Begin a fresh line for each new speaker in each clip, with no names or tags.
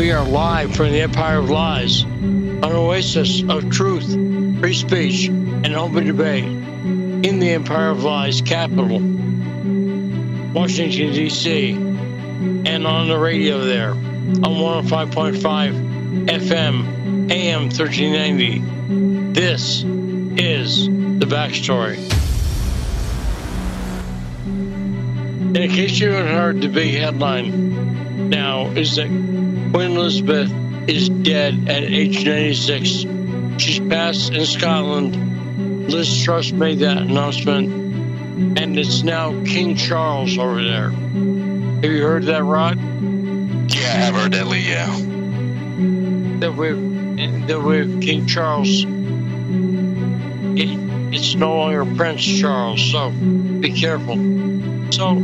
We are live from the Empire of Lies, an oasis of truth, free speech, and open debate in the Empire of Lies capital, Washington, D.C., and on the radio there on 105.5 FM, AM 1390. This is the backstory. In case you haven't heard the big headline now, is that Queen Elizabeth is dead at age 96. She's passed in Scotland. Liz Truss made that announcement, and it's now King Charles over there. Have you heard that, Rod?
Yeah, I have heard that, Lee. Yeah.
That with that with King Charles, it, it's no longer Prince Charles. So be careful. So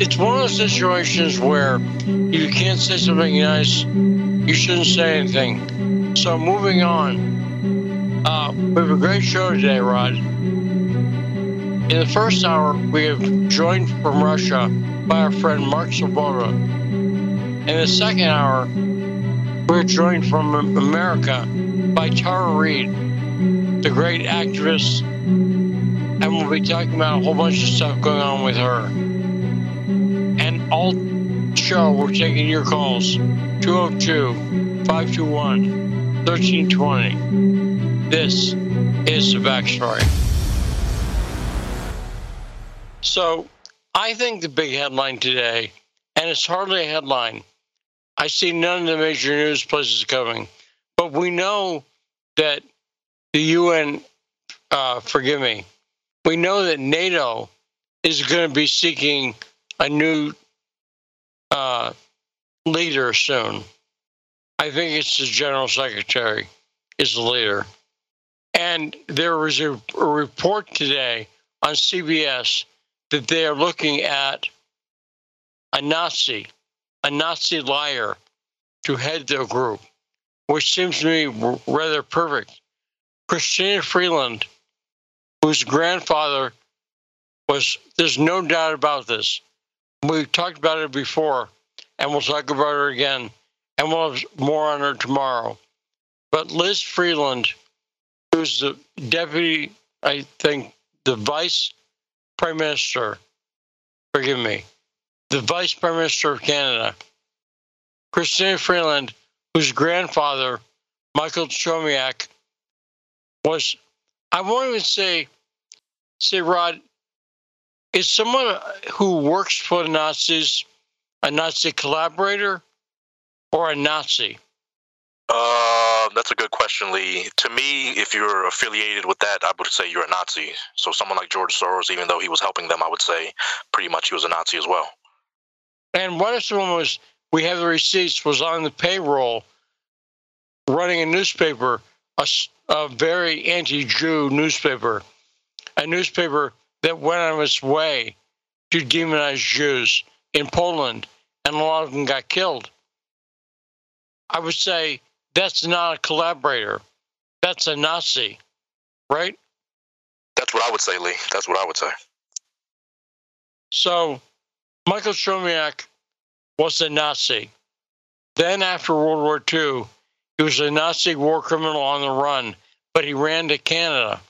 it's one of those situations where you can't say something nice, you shouldn't say anything. So moving on, uh, we have a great show today, Rod. In the first hour, we have joined from Russia by our friend Mark Sleboda. In the second hour, we're joined from America by Tara Reade, the great actress, and we'll be talking about a whole bunch of stuff going on with her. All show, we're taking your calls 202 521 1320. This is the backstory. So, I think the big headline today, and it's hardly a headline, I see none of the major news places coming, but we know that the UN, uh, forgive me, we know that NATO is going to be seeking a new uh, leader soon. I think it's the general secretary is the leader. And there was a, a report today on CBS that they are looking at a Nazi, a Nazi liar, to head the group, which seems to me rather perfect. Christina Freeland, whose grandfather was, there's no doubt about this. We've talked about it before, and we'll talk about her again, and we'll have more on her tomorrow. But Liz Freeland, who's the deputy, I think, the vice prime minister, forgive me, the vice prime minister of Canada, Chrystia Freeland, whose grandfather, Michael Chomiak, was, I won't even say, say, Rod, is someone who works for the Nazis a Nazi collaborator or a Nazi?
Uh, that's a good question, Lee. To me, if you're affiliated with that, I would say you're a Nazi. So someone like George Soros, even though he was helping them, I would say pretty much he was a Nazi as well.
And what if someone was, we have the receipts, was on the payroll running a newspaper, a, a very anti Jew newspaper, a newspaper that went on its way to demonize Jews in Poland, and a lot of them got killed. I would say that's not a collaborator. That's a Nazi, right?
That's what I would say, Lee. That's what I would say.
So, Michael Chomiak was a Nazi. Then, after World War II, he was a Nazi war criminal on the run, but he ran to Canada,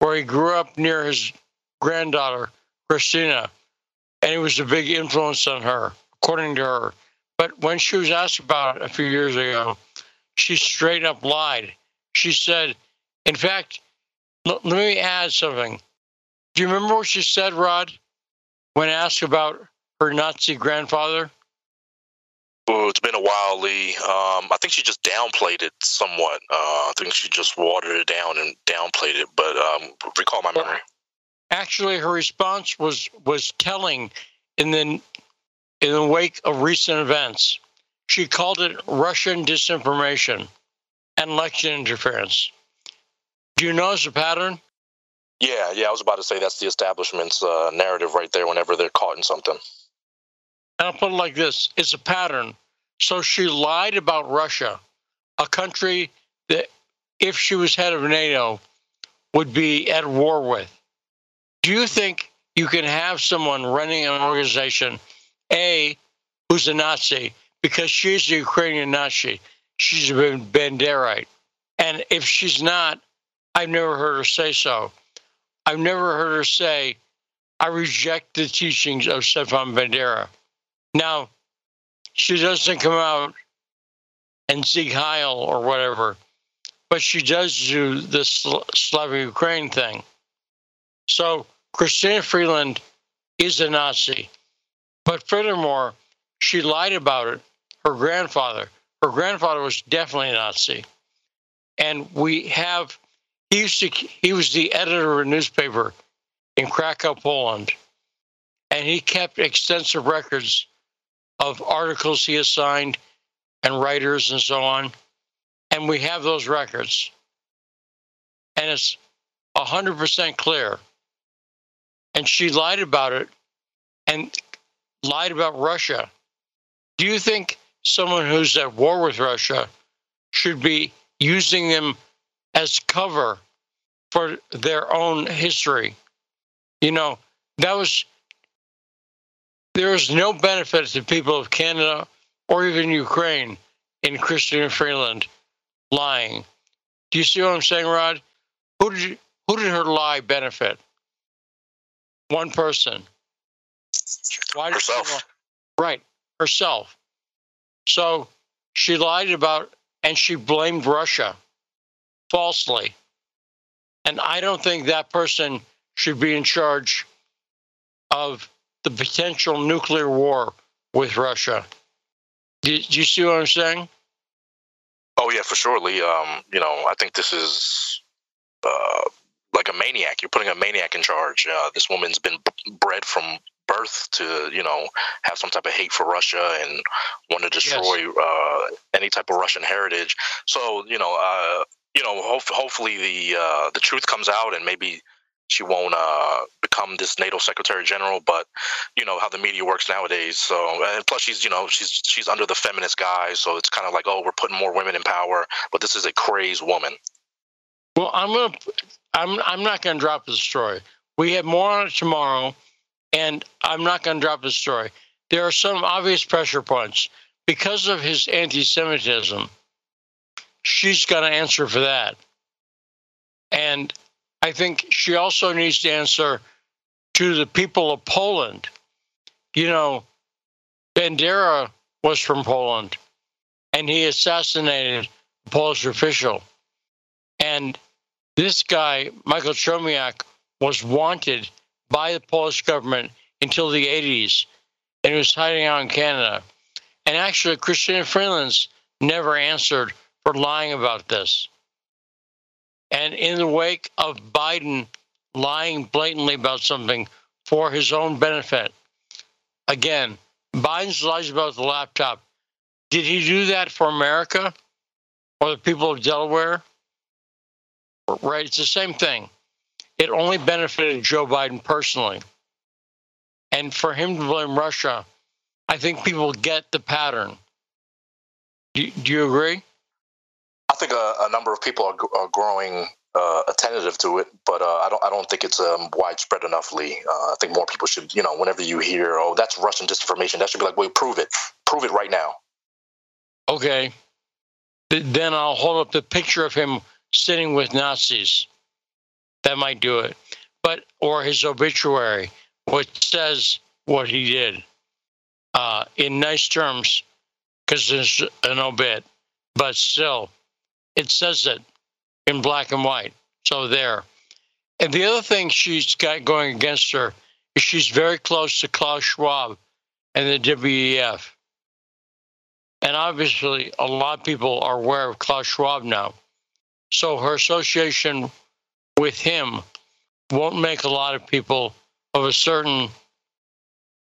where he grew up near his granddaughter, Christina, and he was a big influence on her, according to her. But when she was asked about it a few years ago, she straight up lied. She said, in fact, l- let me add something. Do you remember what she said, Rod, when asked about her Nazi grandfather?
Oh, it's been a while, Lee. Um, I think she just downplayed it somewhat. Uh, I think she just watered it down and downplayed it. But um, recall my memory.
Actually, her response was was telling in the in the wake of recent events. She called it Russian disinformation and election interference. Do you notice a pattern?
Yeah, yeah. I was about to say that's the establishment's uh, narrative right there. Whenever they're caught in something.
And I'll put it like this: it's a pattern. So she lied about Russia, a country that, if she was head of NATO, would be at war with. Do you think you can have someone running an organization, A, who's a Nazi, because she's a Ukrainian Nazi. She's a Banderite. And if she's not, I've never heard her say so. I've never heard her say, I reject the teachings of Stefan Bandera. Now, she doesn't come out and Sieg Heil or whatever, but she does do this Slavic Ukraine thing. So Christina Freeland is a Nazi. But furthermore, she lied about it. Her grandfather, her grandfather was definitely a Nazi. And we have, he used to, he was the editor of a newspaper in Krakow, Poland. And he kept extensive records of articles he assigned and writers and so on. And we have those records. And it's 100% clear. And she lied about it and lied about Russia. Do you think someone who's at war with Russia should be using them as cover for their own history? You know, that was, there is no benefit to people of Canada or even Ukraine in Chrystia Freeland lying. Do you see what I'm saying, Rod? Who did who did her lie benefit? One person.
Why herself.
She, right, herself. So she lied about and she blamed Russia falsely. And I don't think that person should be in charge of the potential nuclear war with Russia. Do, do you see what I'm saying?
Oh yeah, for sure, Lee. Um, you know, I think this is uh, like a maniac. You're putting a maniac in charge. Uh, this woman's been bred from birth to, you know, have some type of hate for Russia and want to destroy yes. uh, any type of Russian heritage. So, you know, uh, you know, ho- hopefully the uh, the truth comes out and maybe she won't uh, become this NATO Secretary General, but you know how the media works nowadays. So, and plus she's you know she's she's under the feminist guise, so it's kind of like oh we're putting more women in power, but this is a crazed woman.
Well, I'm gonna I'm I'm not gonna drop the story. We have more on it tomorrow, and I'm not gonna drop the story. There are some obvious pressure points because of his anti-Semitism. She's gonna answer for that, and I think she also needs to answer to the people of Poland. You know, Bandera was from Poland and he assassinated a Polish official. And this guy, Michael Chomiak, was wanted by the Polish government until the 80s and he was hiding out in Canada. And actually, Chrystia Freeland's never answered for lying about this. And in the wake of Biden lying blatantly about something for his own benefit, again, Biden's lies about the laptop. Did he do that for America or the people of Delaware? Right, it's the same thing. It only benefited Joe Biden personally. And for him to blame Russia, I think people get the pattern. Do, do you agree?
I think a, a number of people are, are growing uh, attentive to it, but uh, I don't. I don't think it's um, widespread enoughly. Uh, I think more people should, you know, whenever you hear, "Oh, that's Russian disinformation," that should be like, "Wait, prove it. Prove it right now."
Okay. Then I'll hold up the picture of him sitting with Nazis. That might do it. But or his obituary, which says what he did uh, in nice terms, because it's an obit, but still it says it in black and white. So there. And the other thing she's got going against her is she's very close to Klaus Schwab and the WEF. And obviously, a lot of people are aware of Klaus Schwab now. So her association with him won't make a lot of people of a certain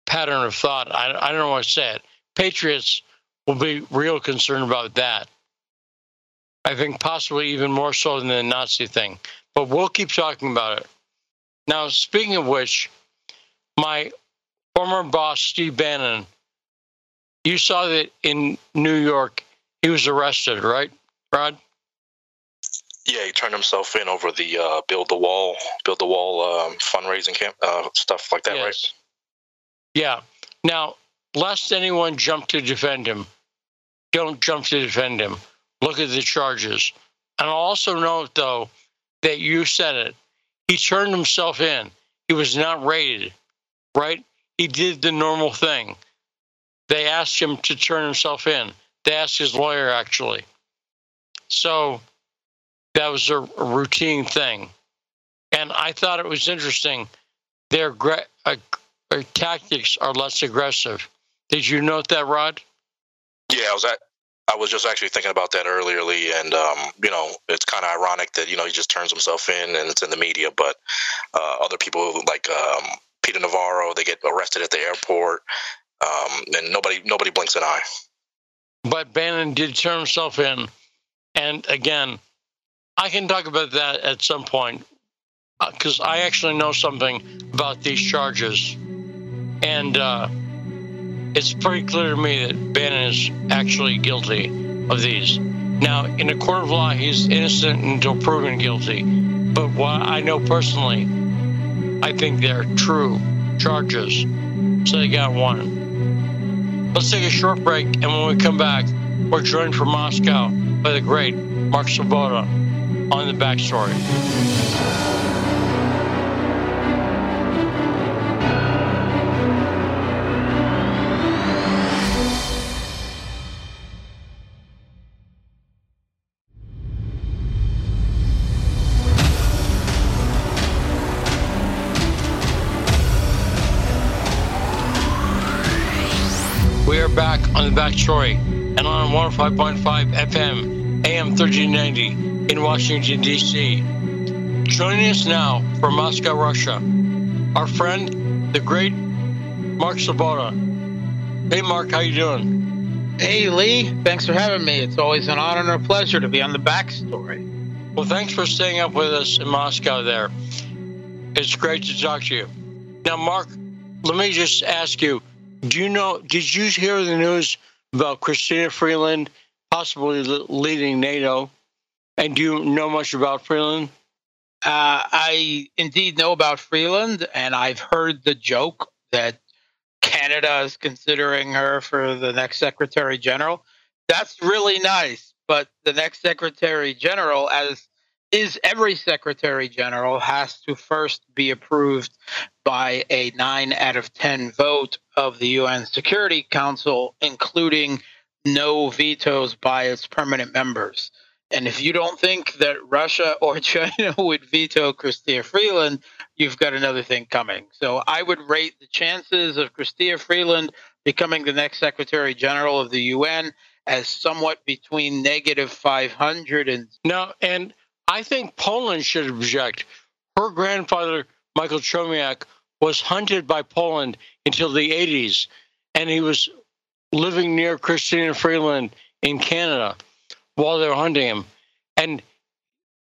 pattern of thought. I, I don't know what say it. Patriots will be real concerned about that. I think possibly even more so than the Nazi thing. But we'll keep talking about it. Now, speaking of which, my former boss, Steve Bannon, you saw that in New York, he was arrested, right, Rod?
Yeah, he turned himself in over the uh, build the wall, build the wall um, fundraising camp uh, stuff like that, yes. right?
Yeah. Now, lest anyone jump to defend him, don't jump to defend him. Look at the charges. And I'll also note, though, that you said it. He turned himself in. He was not raided, right? He did the normal thing. They asked him to turn himself in. They asked his lawyer, actually. So that was a, routine thing. And I thought it was interesting. Their uh, uh, tactics are less aggressive. Did you note that, Rod?
Yeah, I was at. I was just actually thinking about that earlier, Lee, and um, you know, it's kind of ironic that you know he just turns himself in and it's in the media, but uh, other people like um, Peter Navarro, they get arrested at the airport, um, and nobody nobody blinks an eye.
But Bannon did turn himself in, and again, I can talk about that at some point because uh, I actually know something about these charges, and uh, it's pretty clear to me that Bannon is actually guilty of these. Now, in a court of law, he's innocent until proven guilty. But what I know personally, I think they're true charges. So they got one. Let's take a short break, and when we come back, we're joined from Moscow by the great Mark Sleboda on the backstory. We are back on the backstory and on 105.5 FM, AM 1390 in Washington, D.C. Joining us now from Moscow, Russia, our friend, the great Mark Sleboda. Hey, Mark, how you doing?
Hey, Lee. Thanks for having me. It's always an honor and a pleasure to be on the backstory.
Well, thanks for staying up with us in Moscow there. It's great to talk to you. Now, Mark, let me just ask you do you know? Did you hear the news about Christina Freeland possibly leading NATO? And do you know much about Freeland?
Uh, I indeed know about Freeland, and I've heard the joke that Canada is considering her for the next Secretary General. That's really nice, but the next Secretary General, as is every Secretary General, has to first be approved by a nine out of 10 vote of the UN Security Council, including no vetoes by its permanent members. And if you don't think that Russia or China would veto Chrystia Freeland, you've got another thing coming. So I would rate the chances of Chrystia Freeland becoming the next Secretary General of the UN as somewhat between negative 500 and.
No, and I think Poland should object. Her grandfather, Michael Chomiak, was hunted by Poland until the 80s, and he was living near Chrystia Freeland in Canada while they were hunting him. And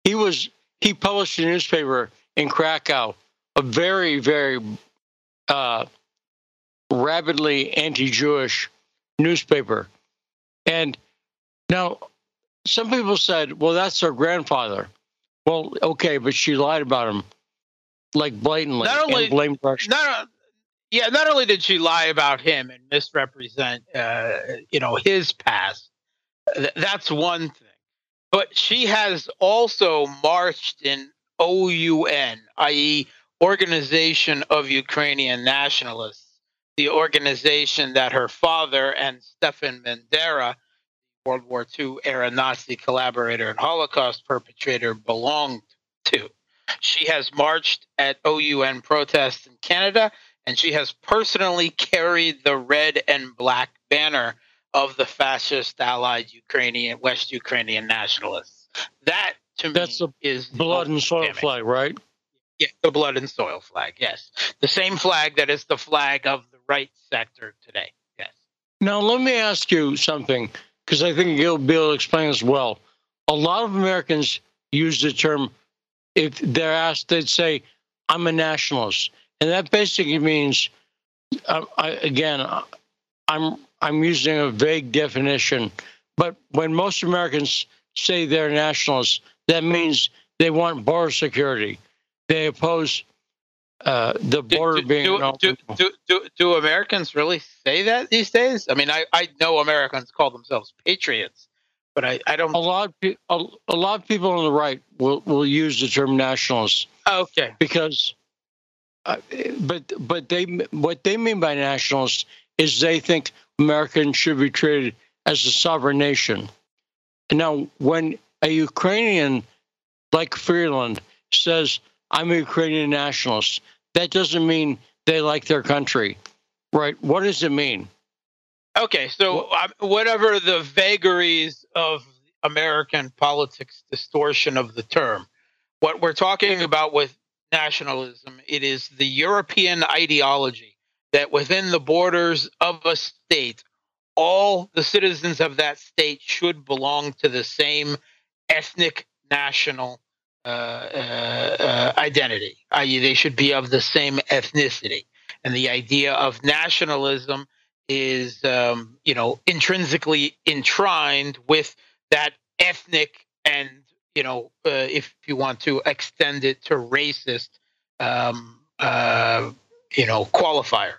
he was he published a newspaper in Krakow, a very, very uh, rabidly anti-Jewish newspaper. And now some people said, well, that's her grandfather. Well, okay, but she lied about him like blatantly not only, and blamed Russia.
Not, yeah, not only did she lie about him and misrepresent, uh, you know, his past. Th- that's one thing, but she has also marched in OUN, i.e., Organization of Ukrainian Nationalists, the organization that her father and Stefan Bandera, World War II era Nazi collaborator and Holocaust perpetrator, belonged to. She has marched at OUN protests in Canada, and she has personally carried the red and black banner of the fascist allied Ukrainian West Ukrainian nationalists. That to
That's
me is
blood and soil flag, right?
Yeah, the blood and soil flag. Yes, the same flag that is the flag of the right sector today. Yes.
Now let me ask you something because I think you'll be able to explain as well. A lot of Americans use the term if they're asked, they'd say, "I'm a nationalist," and that basically means, uh, I, again, I'm I'm using a vague definition, but when most Americans say they're nationalists, that means they want border security. They oppose uh, the border
do,
being
do, do, do, do, do Americans really say that these days? I mean, I, I know Americans call themselves patriots, but I, I don't.
A lot of a, a lot of people on the right will will use the term nationalists.
Okay.
Because, uh, but but they what they mean by nationalists is they think Americans should be treated as a sovereign nation. Now, when a Ukrainian like Freeland says, I'm a Ukrainian nationalist, that doesn't mean they like their country, right? What does it mean?
Okay, so whatever the vagaries of American politics distortion of the term, what we're talking about with nationalism, it is the European ideology that within the borders of a state, all the citizens of that state should belong to the same ethnic national uh, uh, identity, i.e., they should be of the same ethnicity. And the idea of nationalism is, um, you know, intrinsically enshrined with that ethnic and, you know, uh, if you want to extend it to racist, um, uh, you know, qualifier.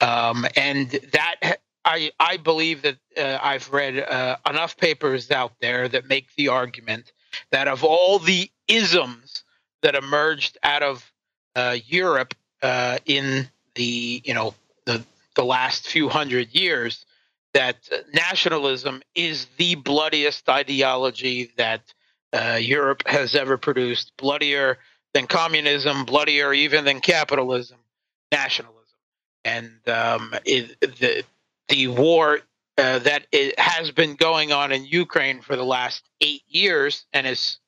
Um, and that I I believe that uh, I've read uh, enough papers out there that make the argument that of all the isms that emerged out of uh, Europe uh, in the you know the the last few hundred years, that nationalism is the bloodiest ideology that uh, Europe has ever produced, bloodier than communism, bloodier even than capitalism, nationalism, and um, it, the the war uh, that it has been going on in Ukraine for the last eight years and is,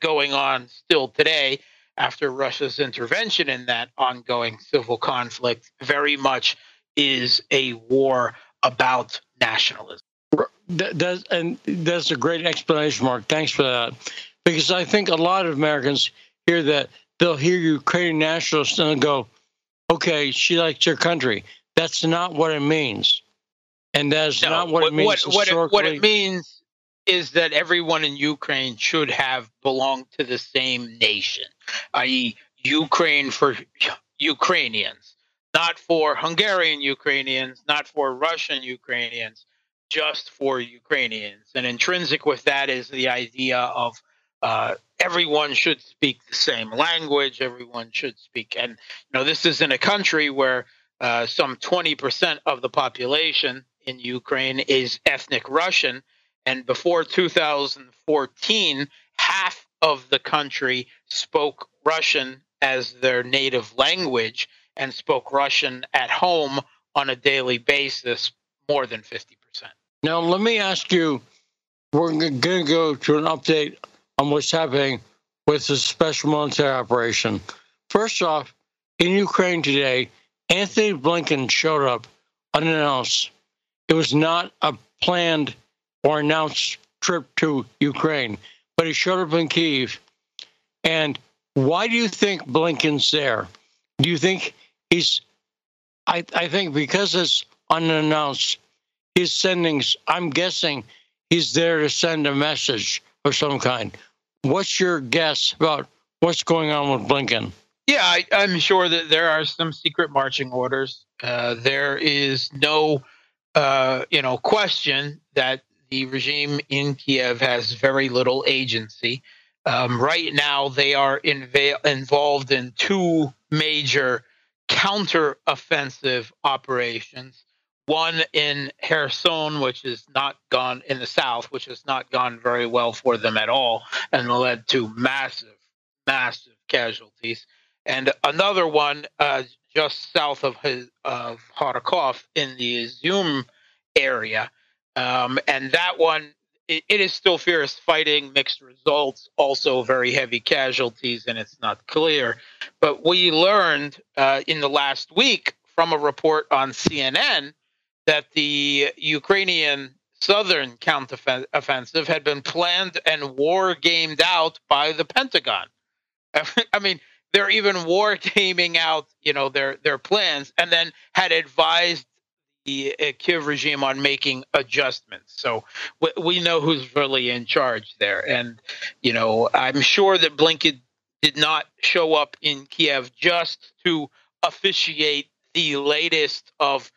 going on still today after Russia's intervention in that ongoing civil conflict very much is a war about nationalism.
That, and that's a great explanation, Mark. Thanks for that. Because I think a lot of Americans hear that they'll hear Ukrainian nationalists and go, okay, she likes her country. That's not what it means. And that's no, not what, what, it means.
What, it, what it means is that everyone in Ukraine should have belonged to the same nation, i.e., Ukraine for Ukrainians, not for Hungarian Ukrainians, not for Russian Ukrainians, just for Ukrainians. And intrinsic with that is the idea of uh, everyone should speak the same language, everyone should speak. And, you know, this is in a country where uh, some 20% of the population in Ukraine is ethnic Russian. And before 2014, half of the country spoke Russian as their native language and spoke Russian at home on a daily basis more than 50%.
Now, let me ask you we're going to go to an update on what's happening with the special military operation. First off, in Ukraine today, Antony Blinken showed up unannounced. It was not a planned or announced trip to Ukraine, but he showed up in Kiev. And why do you think Blinken's there? Do you think he's? I, I think because it's unannounced, he's sending. I'm guessing he's there to send a message of some kind. What's your guess about what's going on with Blinken?
Yeah, I, am sure that there are some secret marching orders. Uh, there is no, uh, you know, question that the regime in Kiev has very little agency. Um, right now, they are inv- involved in two major counter-offensive operations. One in Kherson, which has not gone in the south, which has not gone very well for them at all, and led to massive, massive casualties and another one uh, just south of his, of Kharkov in the Izum area. Um, and that one, it, it is still fierce fighting, mixed results, also very heavy casualties, and it's not clear. But we learned uh, in the last week from a report on CNN that the Ukrainian southern counteroffensive had been planned and war gamed out by the Pentagon. I mean, they're even war gaming out, you know, their their plans, and then had advised the uh, Kiev regime on making adjustments. So we, we know who's really in charge there, and you know, I'm sure that Blinken did not show up in Kiev just to officiate the latest of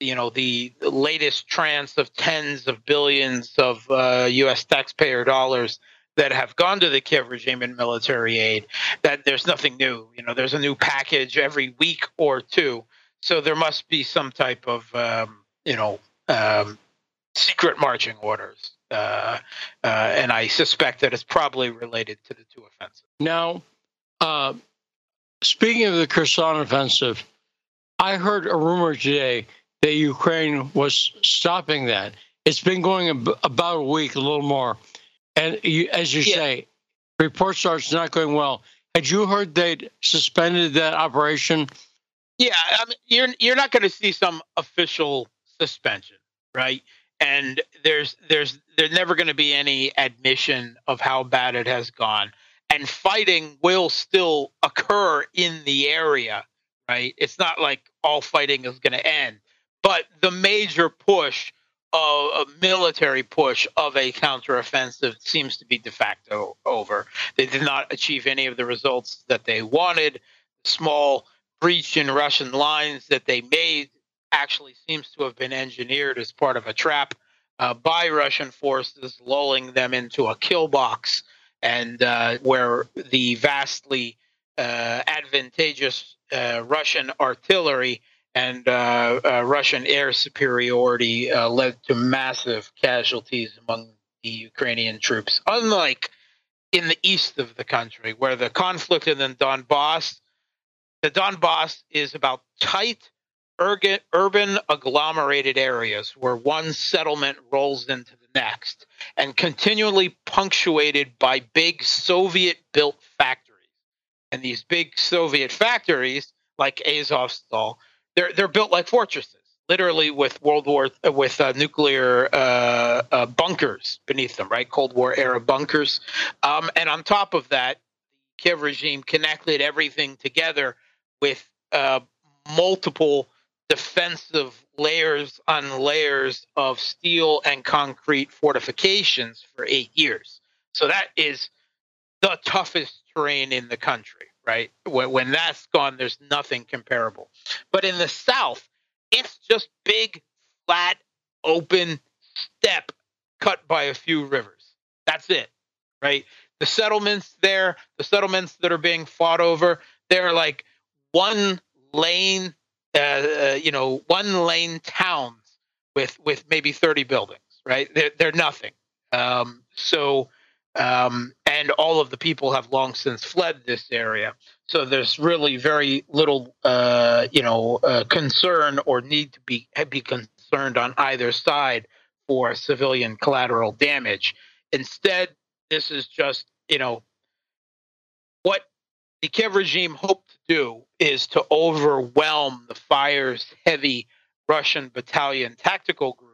you know the, latest trance of tens of billions of uh, U.S. taxpayer dollars that have gone to the Kiev regime in military aid. That there's nothing new. You know, there's a new package every week or two. So there must be some type of um, you know um, secret marching orders. Uh, uh, and I suspect that it's probably related to the two offensives.
Now, uh, speaking of the Kherson offensive, I heard a rumor today that Ukraine was stopping that. It's been going ab- about a week, a little more. And you, as you yeah. say, reports are not going well. Had you heard they'd suspended that operation?
Yeah, I mean, you're you're not going to see some official suspension, right? And there's there's there's never going to be any admission of how bad it has gone. And fighting will still occur in the area, right? It's not like all fighting is going to end. But the major push, uh, a military push of a counteroffensive seems to be de facto over. They did not achieve any of the results that they wanted. Small breach in Russian lines that they made actually seems to have been engineered as part of a trap uh, by Russian forces, lulling them into a kill box, and uh, where the vastly uh, advantageous uh, Russian artillery and uh, uh, Russian air superiority uh, led to massive casualties among the Ukrainian troops. Unlike in the east of the country, where the conflict in the Donbass, the Donbass is about tight, urban, agglomerated areas where one settlement rolls into the next, and continually punctuated by big Soviet-built factories. And these big Soviet factories, like Azovstal, they're they're built like fortresses, literally with World War with uh, nuclear uh, uh, bunkers beneath them, right? Cold War era bunkers. Um, and on top of that, the Kiev regime connected everything together with uh, multiple defensive layers on layers of steel and concrete fortifications for eight years. So that is the toughest terrain in the country right? When, that's gone, there's nothing comparable. But in the South, it's just big, flat, open steppe cut by a few rivers. That's it, right? The settlements there, the settlements that are being fought over, they're like one lane, uh, uh, you know, one lane towns with with maybe 30 buildings, right? They're, they're nothing. Um, so um, and all of the people have long since fled this area. So there's really very little, uh, you know, uh, concern or need to be be concerned on either side for civilian collateral damage. Instead, this is just, you know, what the Kiev regime hoped to do is to overwhelm the fire's heavy Russian battalion tactical groups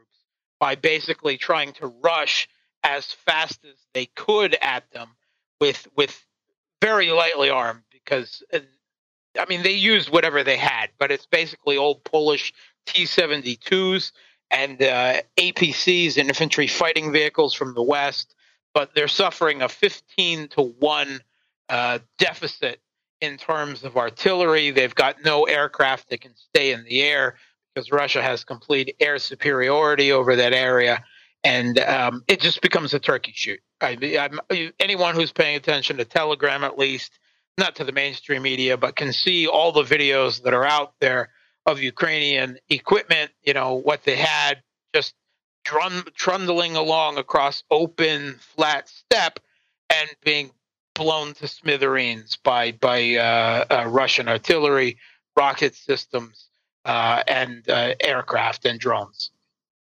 by basically trying to rush as fast as they could at them with with very lightly armed because uh, I mean they used whatever they had, but it's basically old Polish T-72s and uh, APCs, infantry fighting vehicles from the west. But they're suffering a 15 to one uh, deficit in terms of artillery. They've got no aircraft that can stay in the air because Russia has complete air superiority over that area and um, it just becomes a turkey shoot. I, anyone who's paying attention to Telegram, at least, not to the mainstream media, but can see all the videos that are out there of Ukrainian equipment. You know what they had, just trundling along across open, flat steppe, and being blown to smithereens by by uh, uh, Russian artillery, rocket systems, uh, and uh, aircraft and drones.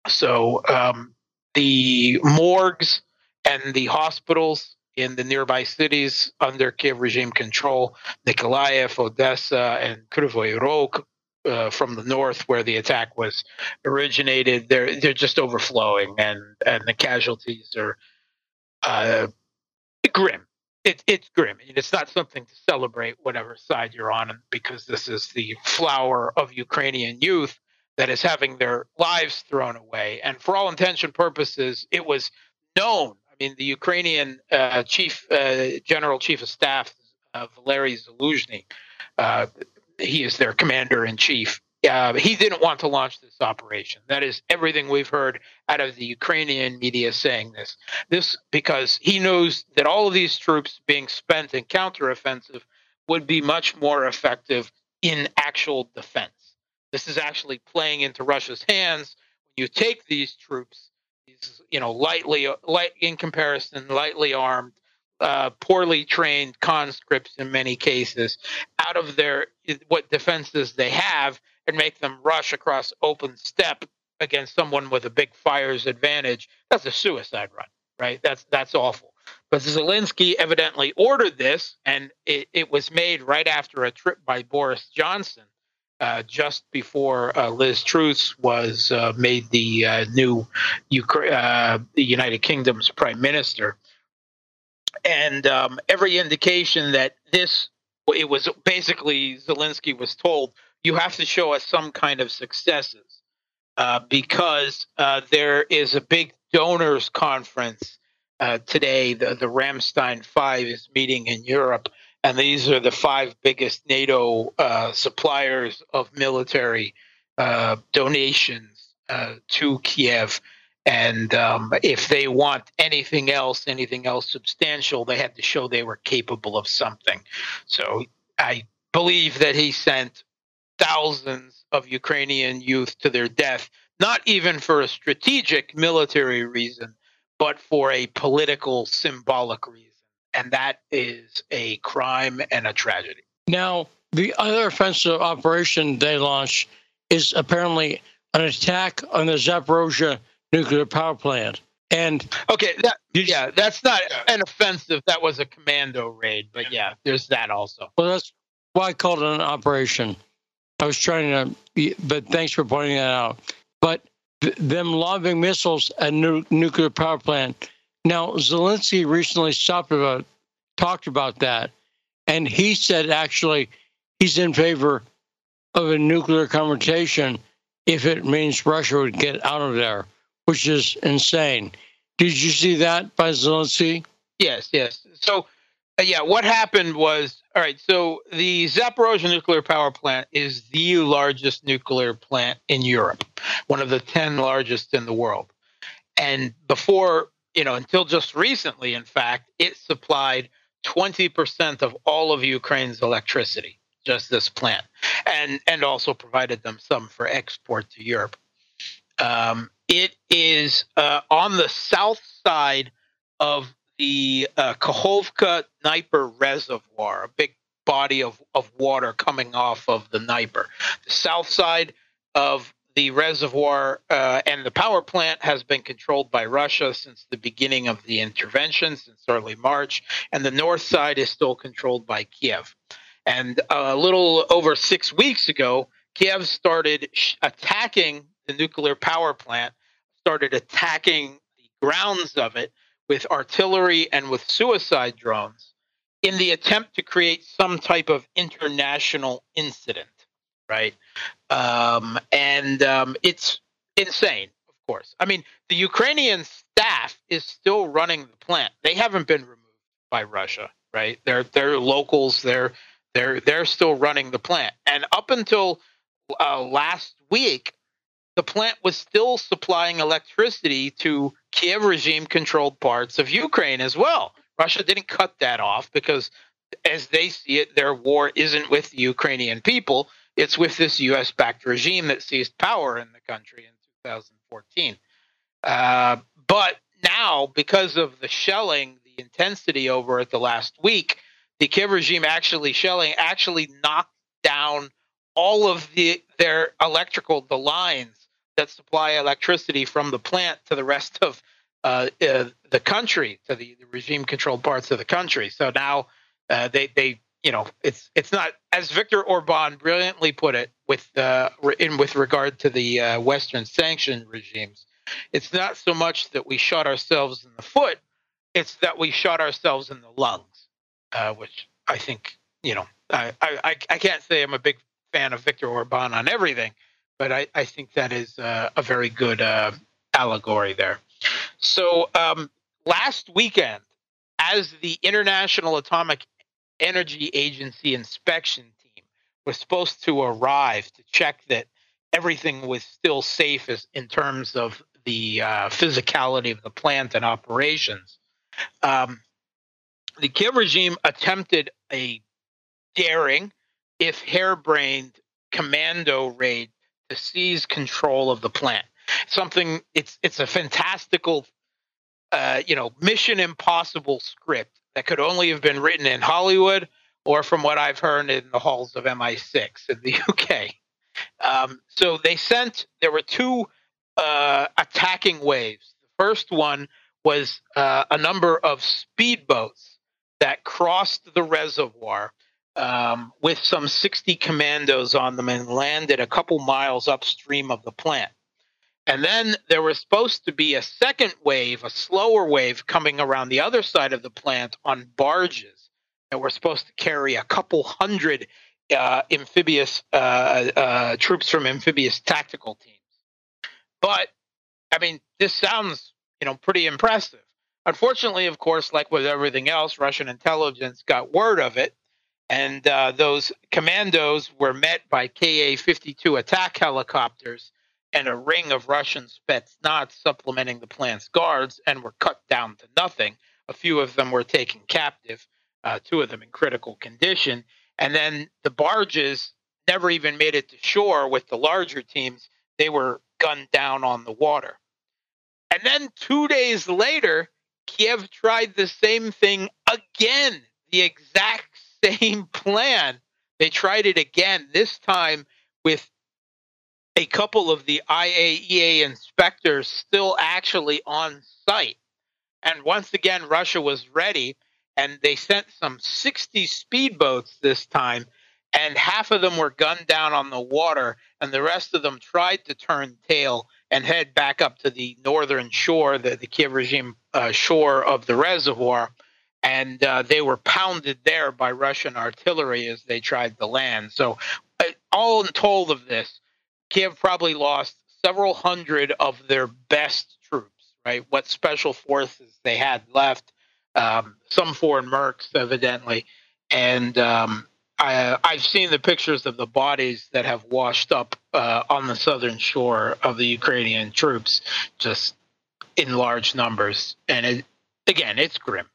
So um, the morgues and the hospitals in the nearby cities under Kiev regime control, Nikolaev, Odessa, and Kryvyi Rog uh, from the north, where the attack was originated, they're they're just overflowing, and and the casualties are uh, grim. It, it's grim. It's not something to celebrate, whatever side you're on, because this is the flower of Ukrainian youth that is having their lives thrown away. And for all intention purposes, it was known. I mean, the Ukrainian uh, chief, uh, general chief of staff, uh, Valery Zaluzhny. Uh, he is their commander in chief. Uh, he didn't want to launch this operation. That is everything we've heard out of the Ukrainian media saying this. This because he knows that all of these troops being spent in counteroffensive would be much more effective in actual defense. This is actually playing into Russia's hands. When you take these troops, these you know lightly light in comparison, lightly armed, uh, poorly trained conscripts in many cases out of their what defenses they have and make them rush across open steppe against someone with a big fires advantage that's a suicide run right that's that's awful but zelensky evidently ordered this and it, it was made right after a trip by boris johnson uh, just before uh, Liz Truss was uh, made the uh, new Ukra- uh, the United Kingdom's prime minister and um, every indication that this it was basically Zelensky was told you have to show us some kind of successes because there is a big donors conference today. The the Ramstein Five is meeting in Europe, and these are the five biggest NATO uh, suppliers of military uh, donations uh, to Kiev and um, if they want anything else, anything else substantial, they had to show they were capable of something. So I believe that he sent thousands of Ukrainian youth to their death, not even for a strategic military reason, but for a political, symbolic reason. And that is a crime and a tragedy.
Now, the other offensive operation they launched is apparently an attack on the Zaporozhye nuclear power plant. And
okay, that, yeah, that's not an offensive. That was a commando raid, but yeah, there's that also.
Well, that's why I called it an operation. I was trying to, but thanks for pointing that out. But th- them lobbing missiles at nu- nuclear power plant. Now, Zelensky recently about, talked about that, and he said actually he's in favor of a nuclear confrontation if it means Russia would get out of there which is insane. Did you see that by Zelensky?
Yes, yes. So, uh, yeah, what happened was all right. So the Zaporozhye nuclear power plant is the largest nuclear plant in Europe, one of the ten largest in the world. And before, you know, until just recently, in fact, it supplied twenty percent of all of Ukraine's electricity. Just this plant, and and also provided them some for export to Europe. Um, it is uh, on the south side of the uh, Kakhovka Dnieper Reservoir, a big body of, of water coming off of the Dnieper. The south side of the reservoir uh, and the power plant has been controlled by Russia since the beginning of the intervention, since early March, and the north side is still controlled by Kiev. And a little over six weeks ago, Kiev started attacking the nuclear power plant started attacking the grounds of it with artillery and with suicide drones in the attempt to create some type of international incident, right? Um, and um, it's insane, of course. I mean, the Ukrainian staff is still running the plant. They haven't been removed by Russia, right? They're they're locals. They're they're they're still running the plant. And up until uh, last week, the plant was still supplying electricity to Kiev regime controlled parts of Ukraine as well. Russia didn't cut that off because, as they see it, their war isn't with the Ukrainian people, it's with this US backed regime that seized power in the country in 2014. Uh, but now, because of the shelling, the intensity over it the last week, the Kiev regime actually shelling actually knocked down all of the their electrical the lines that supply electricity from the plant to the rest of uh, uh, the country, to the, the regime-controlled parts of the country. So now uh, they they you know it's it's not as Viktor Orban brilliantly put it with uh, in with regard to the uh, Western sanction regimes. It's not so much that we shot ourselves in the foot; it's that we shot ourselves in the lungs, uh, which I think you know I, I I can't say I'm a big fan of Viktor Orban on everything, but I, I think that is uh, a very good uh, allegory there. So um, last weekend, as the International Atomic Energy Agency inspection team was supposed to arrive to check that everything was still safe as, in terms of the uh, physicality of the plant and operations. Um, the Kiev regime attempted a daring, if harebrained, commando raid to seize control of the plant. Something it's it's a fantastical, uh, you know, Mission Impossible script that could only have been written in Hollywood or, from what I've heard, in the halls of MI6 in the UK. Um, so they sent. There were two uh, attacking waves. The first one was uh, a number of speedboats that crossed the reservoir um, with some 60 commandos on them and landed a couple miles upstream of the plant. And then there was supposed to be a second wave, a slower wave coming around the other side of the plant on barges that were supposed to carry a couple hundred uh, amphibious uh, uh, troops from amphibious tactical teams. But I mean, this sounds you know pretty impressive. Unfortunately, of course, like with everything else, Russian intelligence got word of it, and uh, those commandos were met by Ka 52 attack helicopters and a ring of Russian Spetsnaz supplementing the plant's guards and were cut down to nothing. A few of them were taken captive, uh, two of them in critical condition. And then the barges never even made it to shore with the larger teams. They were gunned down on the water. And then two days later, Kiev tried the same thing again, the exact same plan. They tried it again, this time with a couple of the IAEA inspectors still actually on site. And once again, Russia was ready, and they sent some 60 speedboats this time, and half of them were gunned down on the water, and the rest of them tried to turn tail and head back up to the northern shore, the, the Kiev regime uh, shore of the reservoir. And uh, they were pounded there by Russian artillery as they tried to land. So, uh, all told of this, Kiev probably lost several hundred of their best troops, right? What special forces they had left, um, some foreign mercs, evidently. And um, I, have seen the pictures of the bodies that have washed up uh, on the southern shore of the Ukrainian troops, just in large numbers. And it, again, it's grim.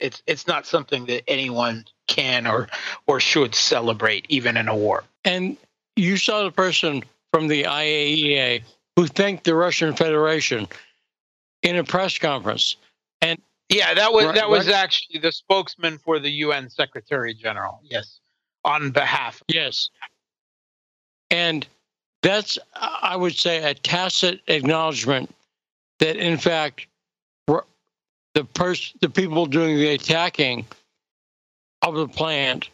It's it's not something that anyone can or or should celebrate, even in a war.
And you saw the person from the IAEA who thanked the Russian Federation in a press conference. And
yeah, that was that was actually the spokesman for the UN Secretary General. Yes, on behalf.
Yes, and that's I would say a tacit acknowledgement that in fact the person the people doing the attacking of the plant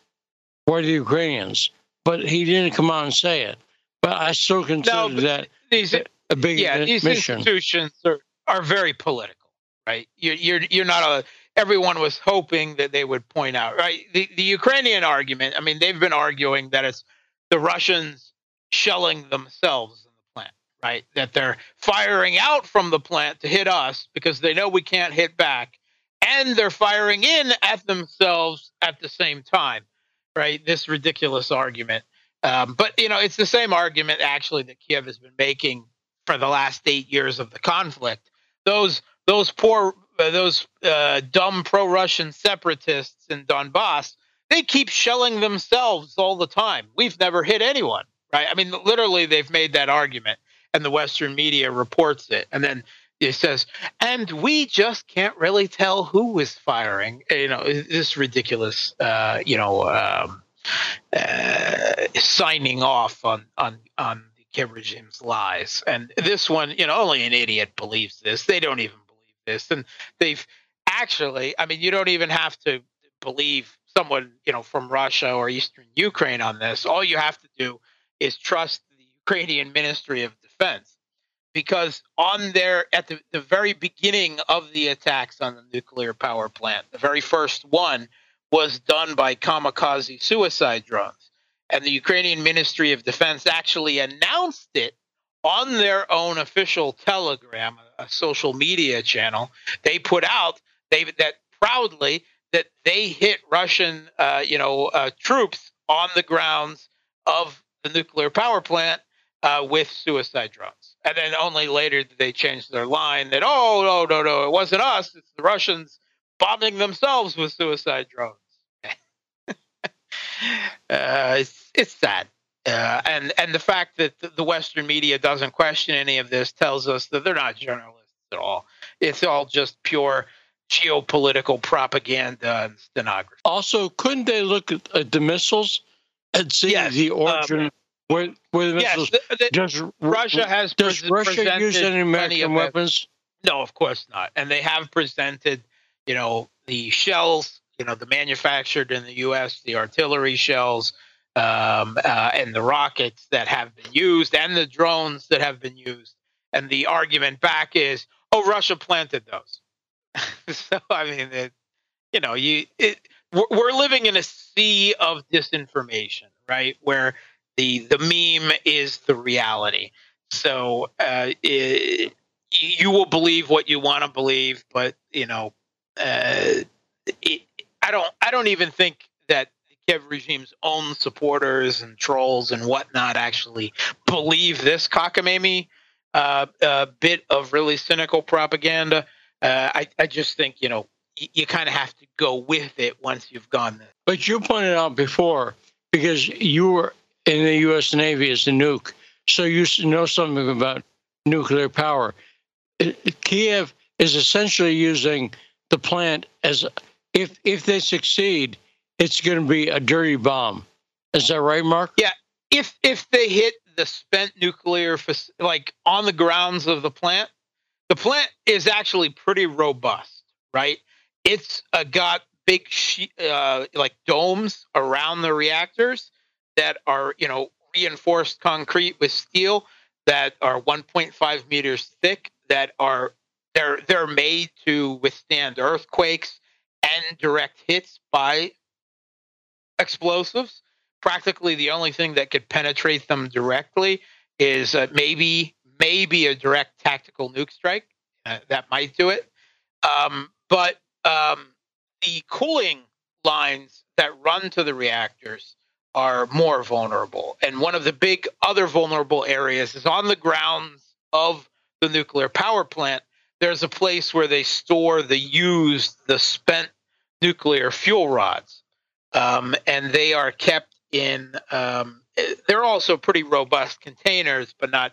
were the Ukrainians, but he didn't come out and say it. But I still consider no, that these, a big yeah, these mission.
institutions are, are very political, right? You're, you're you're not a. Everyone was hoping that they would point out, right? The the Ukrainian argument. I mean, they've been arguing that it's the Russians shelling themselves in the plant, right? That they're firing out from the plant to hit us because they know we can't hit back, and they're firing in at themselves at the same time, right? This ridiculous argument. Um, but you know, it's the same argument actually that Kiev has been making for the last eight years of the conflict. Those those poor uh, those uh, dumb pro-Russian separatists in Donbass, they keep shelling themselves all the time. We've never hit anyone, right? I mean, literally, they've made that argument, and the Western media reports it, and then it says, and we just can't really tell who is firing. You know, this ridiculous, uh, you know. Um, Uh, signing off on on on regime's lies. And this one, you know, only an idiot believes this. They don't even believe this, and they've actually. I mean, you don't even have to believe someone, you know, from Russia or Eastern Ukraine on this. All you have to do is trust the Ukrainian Ministry of Defense. Because on their at the, the very beginning of the attacks on the nuclear power plant, the very first one, was done by kamikaze suicide drones. And the Ukrainian Ministry of Defense actually announced it on their own official Telegram, a social media channel. They put out they, that proudly that they hit Russian, uh, you know, uh, troops on the grounds of the nuclear power plant uh, with suicide drones. And then only later did they change their line that, oh, no, no, no, it wasn't us. It's the Russians bombing themselves with suicide drones. Uh, it's, it's sad. Uh, and and the fact that the Western media doesn't question any of this tells us that they're not journalists at all. It's all just pure geopolitical propaganda and stenography.
Also, couldn't they look at, at the missiles and see yes, the um, origin? Um, where, where the missiles? Yes, the, the,
does Russia has
does Russia use any American weapons?
No, of course not. And they have presented, you know, the shells, you know, the manufactured in the U.S., the artillery shells, um, uh, and the rockets that have been used, and the drones that have been used. And the argument back is, oh, Russia planted those. so I mean, it, you know, you it, we're living in a sea of disinformation, right? Where the the meme is the reality. So uh, it, you will believe what you want to believe, but you know, uh, it, I don't. I don't even think that the Kiev regime's own supporters and trolls and whatnot actually believe this cockamamie uh, uh, bit of really cynical propaganda uh, I, I just think, you know, you, you kind of have to go with it once you've gone there.
But you pointed out before, because you were in the U.S. Navy as a nuke, so you know something about nuclear power. Kiev is essentially using the plant as if if they succeed, it's going to be a dirty bomb. Is that right, Mark?
Yeah. If if they hit the spent nuclear like on the grounds of the plant, the plant is actually pretty robust, right? It's uh, got big uh, like domes around the reactors that are, you know, reinforced concrete with steel that are 1.5 meters thick that are they're they're made to withstand earthquakes and direct hits by explosives. Practically the only thing that could penetrate them directly is uh, maybe maybe a direct tactical nuke strike. Uh, that might do it. Um, but um, the cooling lines that run to the reactors are more vulnerable. And one of the big other vulnerable areas is on the grounds of the nuclear power plant. There's a place where they store the used, the spent nuclear fuel rods. Um, and they are kept in, um, they're also pretty robust containers, but not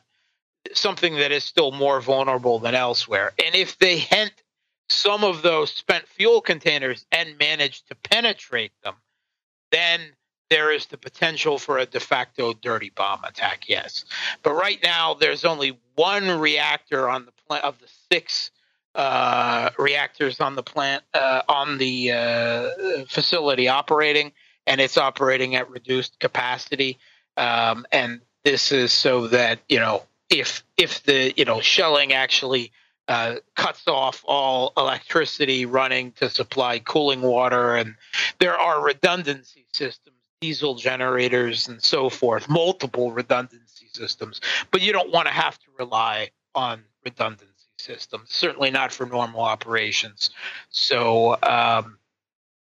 something that is still more vulnerable than elsewhere. And if they hint some of those spent fuel containers and manage to penetrate them, then there is the potential for a de facto dirty bomb attack. Yes, but right now there's only one reactor on the plant of the six uh, reactors on the plant uh, on the uh, facility operating, and it's operating at reduced capacity. Um, and this is so that you know if if the you know shelling actually uh, cuts off all electricity running to supply cooling water, and there are redundancy systems, diesel generators, and so forth, multiple redundancy systems. But you don't want to have to rely on redundancy systems, certainly not for normal operations. So um,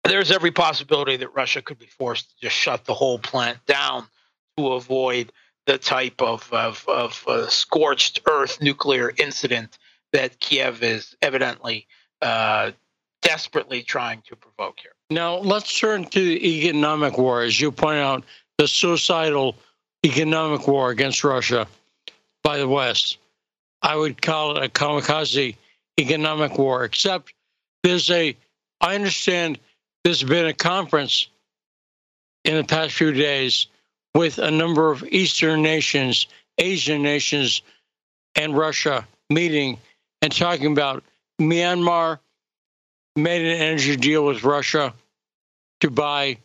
there's every possibility that Russia could be forced to just shut the whole plant down to avoid the type of, of, of uh, scorched earth nuclear incident that Kiev is evidently uh, desperately trying to provoke here.
Now, let's turn to the economic war. As you point out, the suicidal economic war against Russia by the West. I would call it a kamikaze economic war, except there's a, I understand there's been a conference in the past few days with a number of Eastern nations, Asian nations, and Russia meeting and talking about Myanmar made an energy deal with Russia to buy.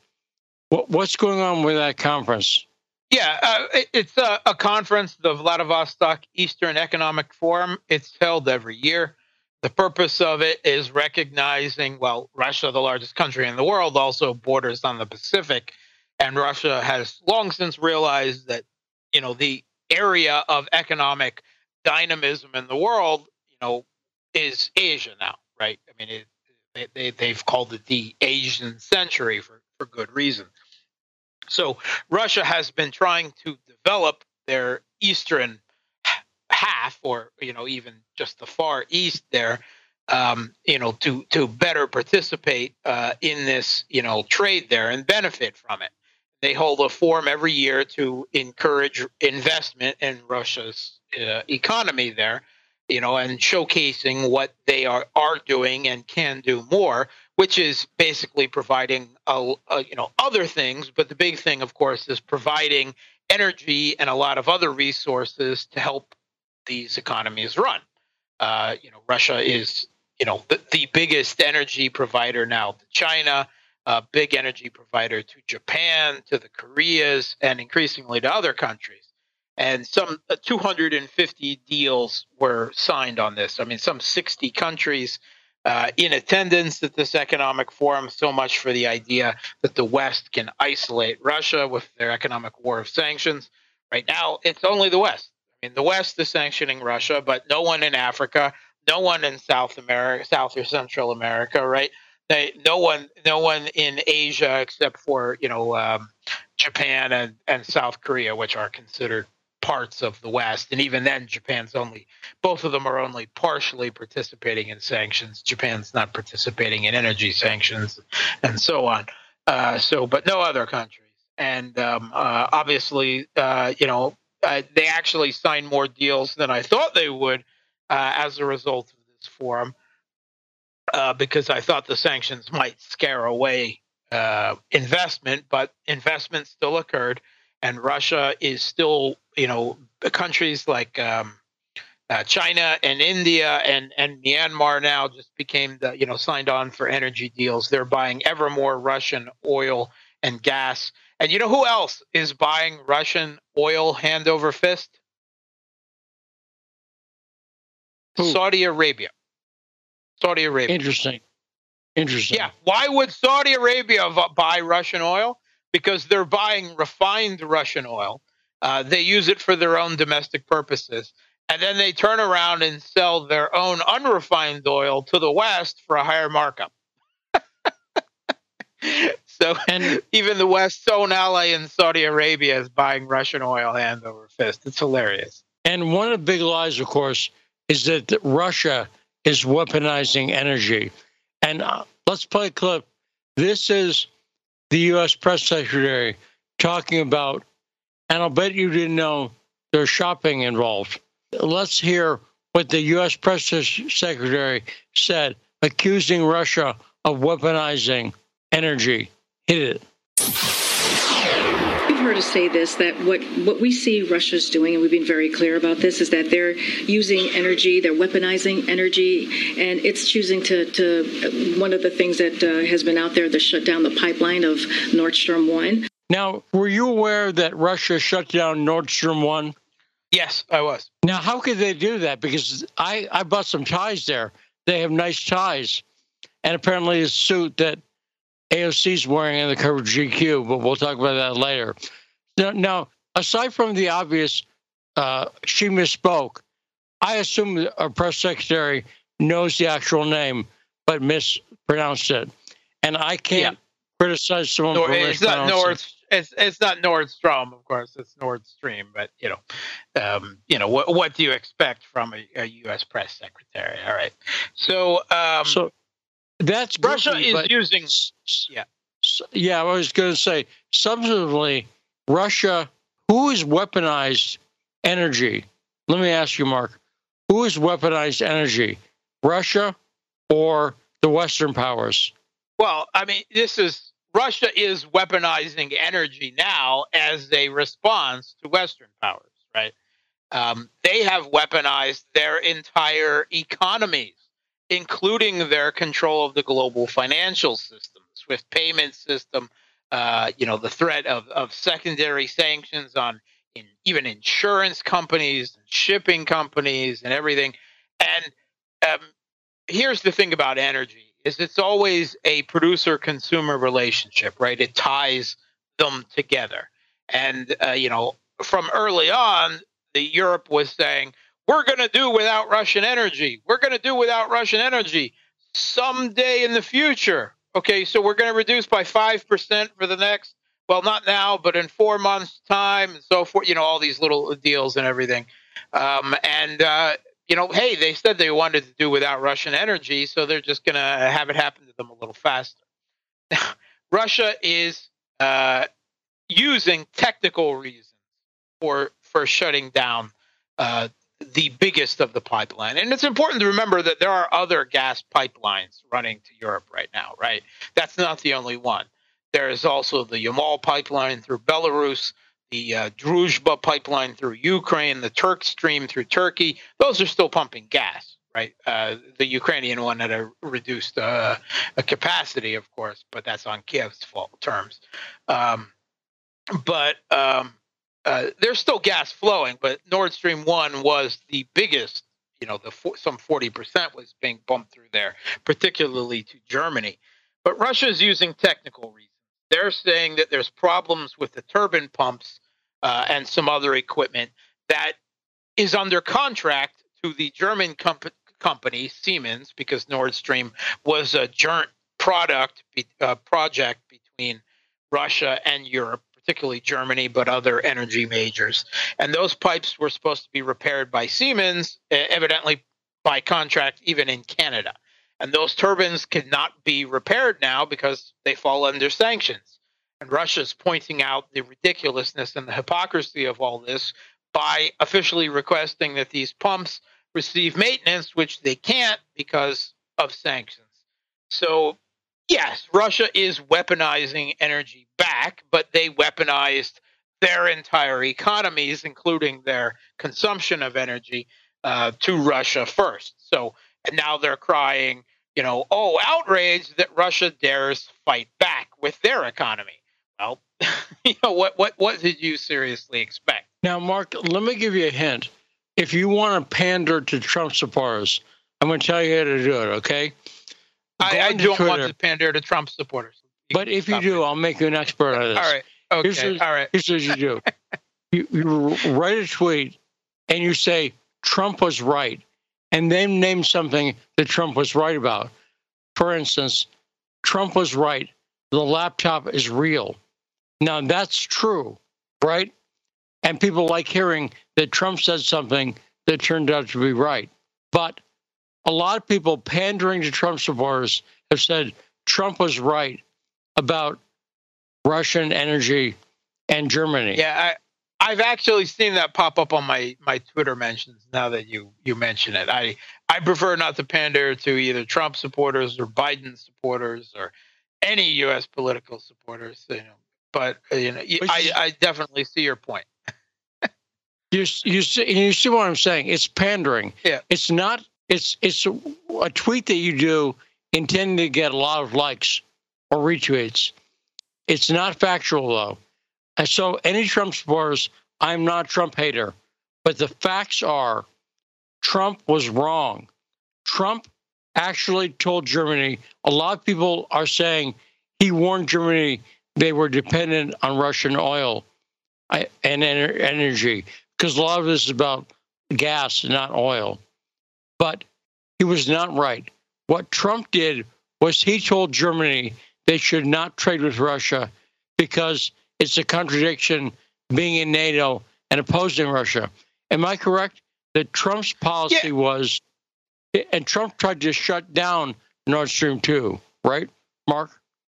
what's going on with that conference?
Yeah, uh, it's a, a, conference, the Vladivostok Eastern Economic Forum. It's held every year. The purpose of it is recognizing, well, Russia, the largest country in the world, also borders on the Pacific and Russia has long since realized that you know the area of economic dynamism in the world, you know, is Asia now, right? I mean, it, They, they, they've called it the Asian century for, for good reason. So Russia has been trying to develop their eastern half, or you know, even just the far east there, um, you know, to to better participate uh, in this, you know, trade there and benefit from it. They hold a forum every year to encourage investment in Russia's uh, economy there, you know, and showcasing what they are are doing and can do more, which is basically providing, a, a, you know, other things. But the big thing, of course, is providing energy and a lot of other resources to help these economies run. Uh, you know, Russia is you know the, the biggest energy provider now to China, a big energy provider to Japan, to the Koreas, and increasingly to other countries. And some uh, 250 deals were signed on this. I mean, some 60 countries uh, in attendance at this economic forum. So much for the idea that the West can isolate Russia with their economic war of sanctions. Right now, it's only the West I mean, the West is sanctioning Russia, but no one in Africa, no one in South America, South or Central America, right? They, no one, no one in Asia except for you know um, Japan and, and South Korea, which are considered parts of the West, and even then, Japan's only both of them are only partially participating in sanctions. Japan's not participating in energy sanctions, and so on. Uh, so, but no other countries, and um, uh, obviously, uh, you know, uh, they actually signed more deals than I thought they would uh, as a result of this forum, uh, because I thought the sanctions might scare away investment, but investment still occurred, and Russia is still, you know, countries like. Um, uh, China and India and, and Myanmar now just became the you know signed on for energy deals. They're buying ever more Russian oil and gas and you know who else is buying Russian oil hand over fist? Who? Saudi Arabia. Saudi Arabia.
Interesting. Interesting.
Yeah. Why would Saudi Arabia buy Russian oil? Because they're buying refined Russian oil. Uh, they use it for their own domestic purposes. And then they turn around and sell their own unrefined oil to the West for a higher markup. So and even the West's own ally in Saudi Arabia is buying Russian oil hand over fist. It's hilarious.
And one of the big lies, of course, is that Russia is weaponizing energy. And uh, let's play a clip. This is the U.S. press secretary talking about, and I'll bet you didn't know there's shopping involved. Let's hear what the U.S. press secretary said, accusing Russia of weaponizing energy hit it.
You've heard us say this that what, what we see Russia's doing, and we've been very clear about this, is that they're using energy, they're weaponizing energy, and it's choosing to. to one of the things that uh, has been out there, the shut down the pipeline of Nord Stream 1.
Now, were you aware that Russia shut down Nord Stream 1?
Yes, I was.
Now, how could they do that? Because I, I bought some ties there. They have nice ties. And apparently, a suit that AOC's wearing in the cover of GQ, but we'll talk about that later. Now, now aside from the obvious, uh, she misspoke. I assume our press secretary knows the actual name, but mispronounced it, and I can't yeah. criticize someone Nor, for it's not Nord.
It's it's not Nordstrom, of course. It's Nord Stream, but you know, um, you know what what do you expect from a, a U.S. press secretary? All right, so um,
so that's
Russia
goofy,
is using. Yeah.
Yeah, I was going to say, substantively, Russia, who has weaponized energy? Let me ask you, Mark, who has weaponized energy? Russia or the Western powers?
Well, I mean, this is Russia is weaponizing energy now as a response to Western powers, right? Um, they have weaponized their entire economies including their control of the global financial system, SWIFT payment system, uh, you know, the threat of, of secondary sanctions on in, even insurance companies and shipping companies and everything. And um, here's the thing about energy is it's always a producer consumer relationship, right? It ties them together. And, uh, you know, from early on, the Europe was saying, we're going to do without Russian energy. We're going to do without Russian energy. someday in the future. Okay, so we're going to reduce by 5% for the next, well, not now, but in four months' time and so forth, you know, all these little deals and everything. Um, and, uh, you know, hey, they said they wanted to do without Russian energy, so they're just going to have it happen to them a little faster. Russia is uh, using technical reasons for for shutting down uh, the biggest of the pipeline. And it's important to remember that there are other gas pipelines running to Europe right now, right? That's not the only one. There is also the Yamal pipeline through Belarus, the uh, Druzhba pipeline through Ukraine, the Turk Stream through Turkey. Those are still pumping gas, right? Uh, the Ukrainian one had a reduced uh, a capacity, of course, but that's on Kiev's fault terms. Um, but um, uh, there's still gas flowing, but Nord Stream one was the biggest. You know, the some forty percent was being pumped through there, particularly to Germany. But Russia is using technical reasons. They're saying that there's problems with the turbine pumps uh, and some other equipment that is under contract to the German comp- company Siemens, because Nord Stream was a joint product uh, project between Russia and Europe particularly Germany, but other energy majors. And those pipes were supposed to be repaired by Siemens, evidently by contract, even in Canada. And those turbines cannot be repaired now because they fall under sanctions. And Russia is pointing out the ridiculousness and the hypocrisy of all this by officially requesting that these pumps receive maintenance, which they can't because of sanctions. So yes, Russia is weaponizing energy back, but they weaponized their entire economies, including their consumption of energy, uh, to Russia first. So, now they're crying, you know, oh, outrage that Russia dares fight back with their economy. Well, you know, what, what, what did you seriously expect?
Now, Mark, let me give you a hint. If you want to pander to Trump supporters, I'm going to tell you how to do it, okay?
I, I don't Twitter, want to pander to Trump supporters.
You but if you do, it. I'll make you an expert on this.
All right. Okay. Here's what, All right.
Here's what you do. you, you write a tweet and you say Trump was right, and then name something that Trump was right about. For instance, Trump was right. The laptop is real. Now that's true, right? And people like hearing that Trump said something that turned out to be right. But a lot of people pandering to Trump supporters have said Trump was right about Russian energy and Germany.
Yeah, I, have actually seen that pop up on my, my Twitter mentions now that you, you mention it. I, I prefer not to pander to either Trump supporters or Biden supporters or any U.S. political supporters. You know, but you know, I, I definitely see your point.
you, you, see, you see what I'm saying? It's pandering.
Yeah.
It's not it's it's a, tweet that you do intending to get a lot of likes or retweets. It's not factual though. And so any Trump supporters, I'm not Trump hater, but the facts are Trump was wrong. Trump actually told Germany, a lot of people are saying he warned Germany they were dependent on Russian oil uh, and energy because a lot of this is about gas, not oil. But he was not right. What Trump did was he told Germany they should not trade with Russia because it's a contradiction being in NATO and opposing Russia. Am I correct that Trump's policy yeah. was, and Trump tried to shut down Nord Stream 2, right, Mark?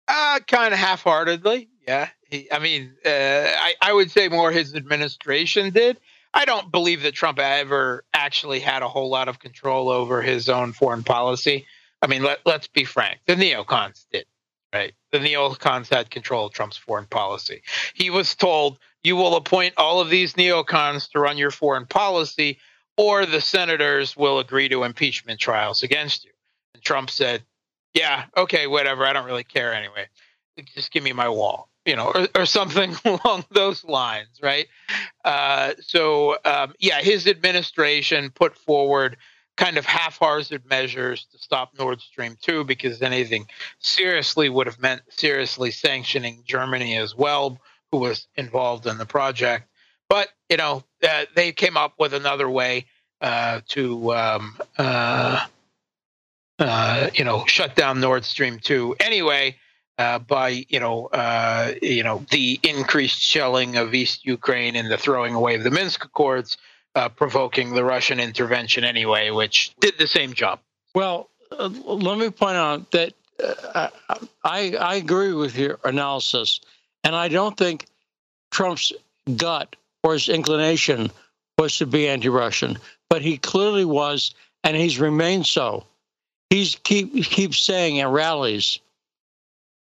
Uh, kind of half heartedly. Yeah. He, I mean, uh, I, I would say more his administration did. I don't believe that Trump ever actually had a whole lot of control over his own foreign policy. I mean, let, let's be frank. The neocons did, right? The neocons had control of Trump's foreign policy. He was told, you will appoint all of these neocons to run your foreign policy, or the senators will agree to impeachment trials against you. And Trump said, yeah, okay, whatever. I don't really care anyway. Just give me my wall you know, or, or something along those lines, right? Uh, so, um, yeah, his administration put forward kind of half-hearted measures to stop Nord Stream 2 because anything seriously would have meant seriously sanctioning Germany as well, who was involved in the project. But, you know, uh, they came up with another way uh, to um, uh, uh, you know, shut down Nord Stream two anyway. Uh, by you know uh, you know the increased shelling of East Ukraine and the throwing away of the Minsk Accords, uh, provoking the Russian intervention anyway, which did the same job.
Well, uh, let me point out that uh, I I agree with your analysis, and I don't think Trump's gut or his inclination was to be anti-Russian, but he clearly was, and he's remained so. He's keep he keeps saying at rallies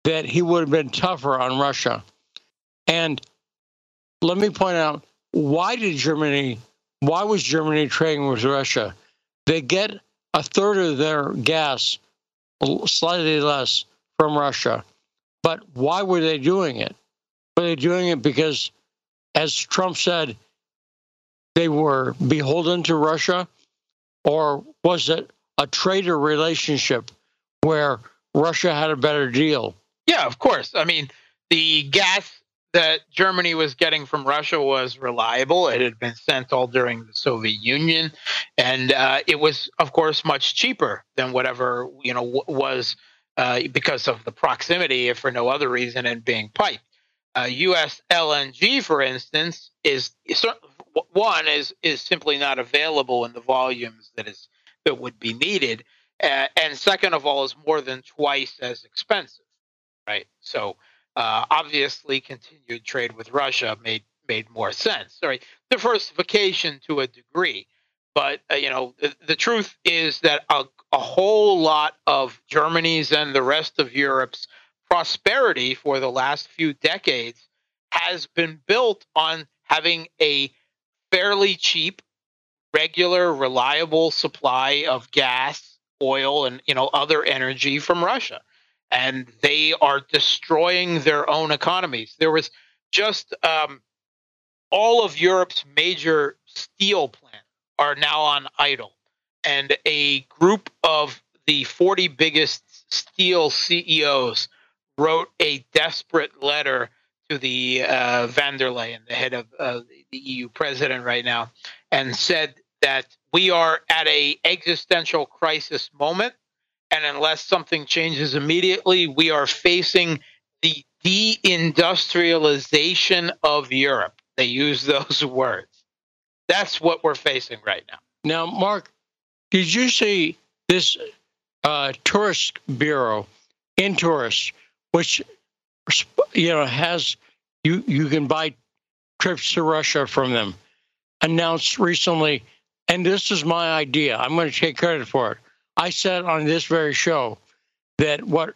that he would have been tougher on Russia. And let me point out why did Germany, why was Germany trading with Russia? They get a third of their gas, slightly less, from Russia. But why were they doing it? Were they doing it because, as Trump said, they were beholden to Russia? Or was it a trader relationship where Russia had a better deal?
Yeah, of course. I mean, the gas that Germany was getting from Russia was reliable. It had been sent all during the Soviet Union, and uh, it was, of course, much cheaper than whatever you know w- was uh, because of the proximity, if for no other reason, and being piped. Uh, U.S. LNG, for instance, is, is one is is simply not available in the volumes that is that would be needed, uh, and second of all, is more than twice as expensive right? So uh, obviously, continued trade with Russia made made more sense. Sorry, diversification to a degree, but uh, you know the, the, truth is that a, a whole lot of Germany's and the rest of Europe's prosperity for the last few decades has been built on having a fairly cheap, regular, reliable supply of gas, oil, and you know other energy from Russia and they are destroying their own economies. There was just um, all of Europe's major steel plants are now on idle, and a group of the 40 biggest steel CEOs wrote a desperate letter to the uh, von der Leyen, the head of uh, the EU president right now, and said that we are at a existential crisis moment and unless something changes immediately, we are facing the deindustrialization of Europe. They use those words. That's what we're facing right now.
Now, Mark, did you see this uh, tourist bureau, in Intourist, which you know has you you can buy trips to Russia from them, announced recently, and this is my idea. I'm going to take credit for it I said on this very show that what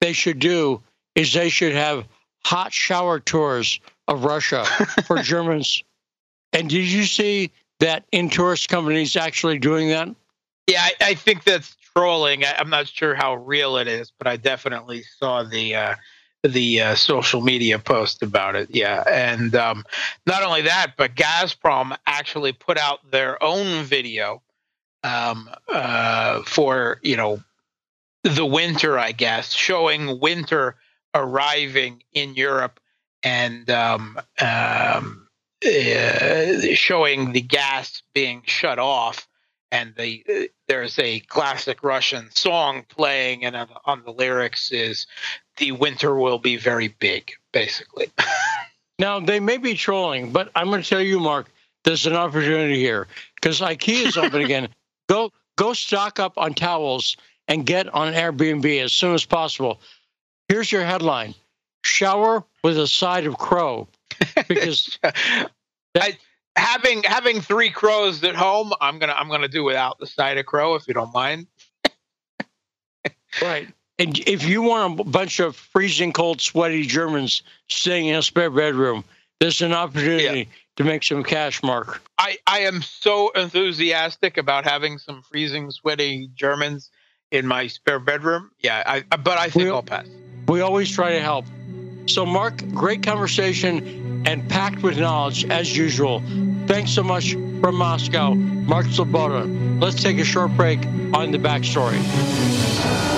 they should do is they should have hot shower tours of Russia for Germans. And did you see that Intourist companies actually doing that?
Yeah, I, I think that's trolling. I, am not sure how real it is, but I definitely saw the uh, the uh, social media post about it. Yeah, and um, not only that, but Gazprom actually put out their own video um, uh, for you know the winter, I guess, showing winter arriving in Europe and um, um, uh, showing the gas being shut off. And the uh, there's a classic Russian song playing, and on, on the lyrics is "The winter will be very big," basically.
now they may be trolling, but I'm going to tell you, Mark, there's an opportunity here because IKEA is open again. Go go stock up on towels and get on Airbnb as soon as possible. Here's your headline: Shower with a side of crow. Because
I, having having three crows at home, I'm gonna I'm gonna do without the side of crow if you don't mind.
right. And if you want a bunch of freezing cold, sweaty Germans staying in a spare bedroom, there's an opportunity. Yeah to make some cash, Mark.
I, I am so enthusiastic about having some freezing, sweaty Germans in my spare bedroom. Yeah, I, but I think we, I'll pass.
We always try to help. So, Mark, great conversation and packed with knowledge as usual. Thanks so much from Moscow, Mark Sleboda. Let's take a short break on the backstory.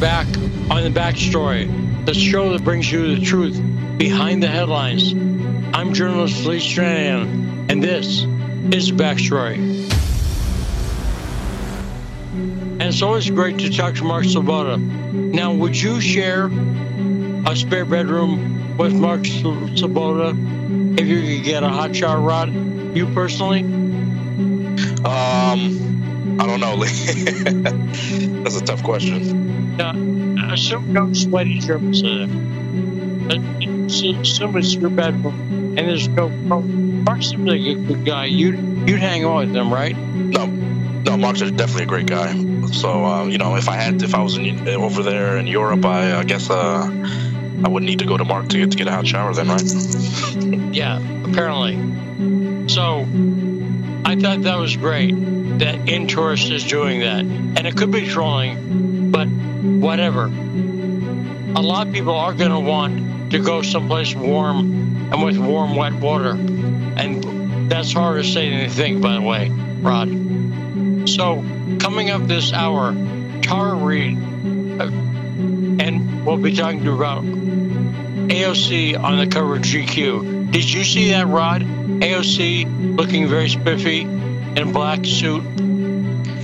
Back on the backstory, the show that brings you the truth behind the headlines. I'm journalist Lee Stranahan, and this is backstory. And it's always great to talk to Mark Sleboda. Now, would you share a spare bedroom with Mark Sleboda if you could get a hot shower rod? You personally?
Um, I don't know, That's a tough question.
Now, assume no sweaty germs in it. Assume it's your bedroom, and there's no. Mark seems a good guy. You'd you'd hang on with him, right?
No, no. Mark's definitely a great guy. So uh, you know, if I had, if I was in, over there in Europe, I, I guess uh, I would need to go to Mark to get to get a hot shower. Then, right?
yeah, apparently. So I thought that was great that InTourist is doing that. And it could be trolling, but whatever. A lot of people are going to want to go someplace warm and with warm, wet water. And that's harder to say than you think, by the way, Rod. So, coming up this hour, Tara Reade, uh, and we'll be talking to about AOC on the cover of GQ. Did you see that, Rod? AOC looking very spiffy in a black suit.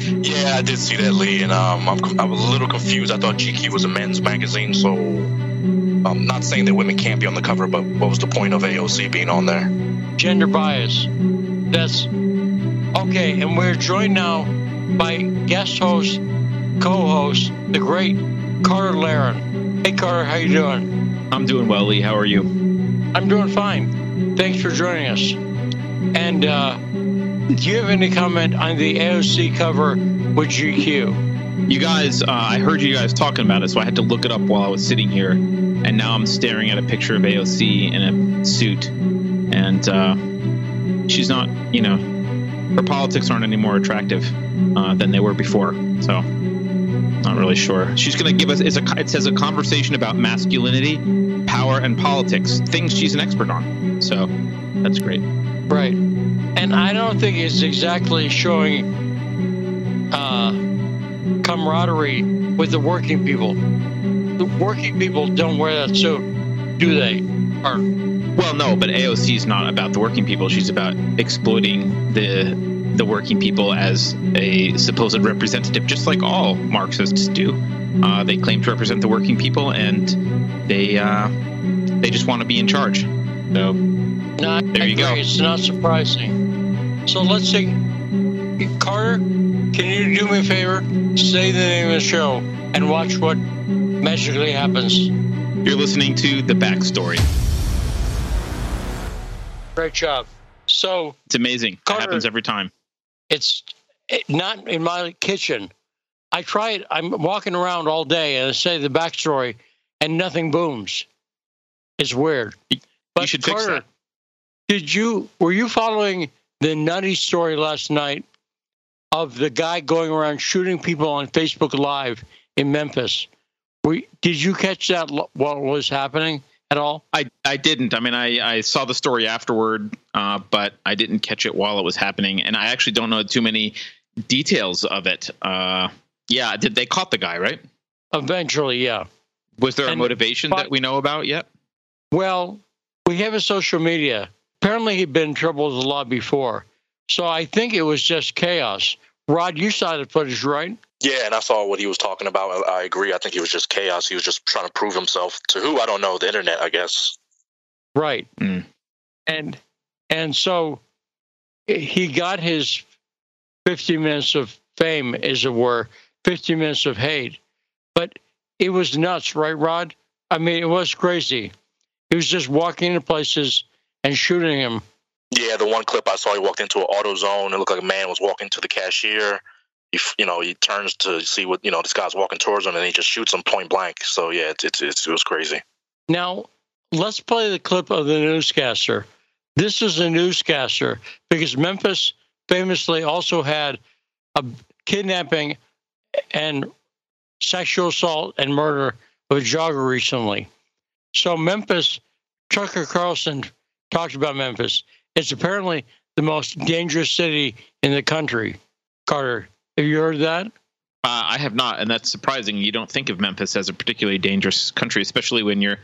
Yeah, I did see that, Lee, and um, I'm, I was a little confused. I thought GQ was a men's magazine, so I'm not saying that women can't be on the cover, but what was the point of AOC being on there?
Gender bias. That's okay, and we're joined now by guest host, co-host, the great Carter Laren. Hey, Carter, how you doing?
I'm doing well, Lee. How are you?
I'm doing fine. Thanks for joining us. And uh, do you have any comment on the AOC cover with GQ?
You guys, uh, I heard you guys talking about it, so I had to look it up while I was sitting here, and now I'm staring at a picture of AOC in a suit, and uh, she's not, you know, her politics aren't any more attractive uh, than they were before. So, not really sure. She's going to give us. A, it says a conversation about masculinity, power, and politics, things she's an expert on. So, that's great.
Right. And I don't think it's exactly showing uh, camaraderie with the working people. The working people don't wear that suit, do they? Or,
well, no, but AOC is not about the working people. She's about exploiting the the working people as a supposed representative, just like all Marxists do. Uh, they claim to represent the working people, and they uh, they just want to be in charge. So
no, there you go. It's not surprising. So let's see, Carter. Can you do me a favor? Say the name of the show and watch what magically happens.
You're listening to the backstory.
Great job. So
it's amazing. Carter, it happens every time.
It's not in my kitchen. I try it. I'm walking around all day and I say the backstory, and nothing booms. It's weird.
But you should Carter, fix that.
Did you were you following the nutty story last night of the guy going around shooting people on Facebook Live in Memphis? Were, did you catch that? What was happening? at all?
I, I didn't. I mean, I, I saw the story afterward, uh, but I didn't catch it while it was happening, and I actually don't know too many details of it. Uh, yeah, did they caught the guy right?
Eventually, yeah.
Was there and, a motivation but, that we know about yet?
Well, we have a social media. Apparently, he'd been in trouble with the law before, so I think it was just chaos. Rod, you saw the footage, right?
Yeah, and I saw what he was talking about. I agree. I think he was just chaos. He was just trying to prove himself to who I don't know, the internet, I guess.
Right. Mm. And and so he got his 50 minutes of fame, as it were, 50 minutes of hate. But it was nuts, right, Rod? I mean, it was crazy. He was just walking into places and shooting him.
Yeah, the one clip I saw, he walked into an AutoZone. It looked like a man was walking to the cashier he, you know, he turns to see what you know this guy's walking towards him, and he just shoots him point blank. So yeah, it's, it's, it's it was crazy.
Now let's play the clip of the newscaster. This is a newscaster because Memphis famously also had a kidnapping and sexual assault and murder of a jogger recently. So Memphis, Tucker Carlson talked about Memphis. It's apparently the most dangerous city in the country. Carter, have you heard that?
Uh, I have not, and that's surprising. You don't think of Memphis as a particularly dangerous country, especially when you're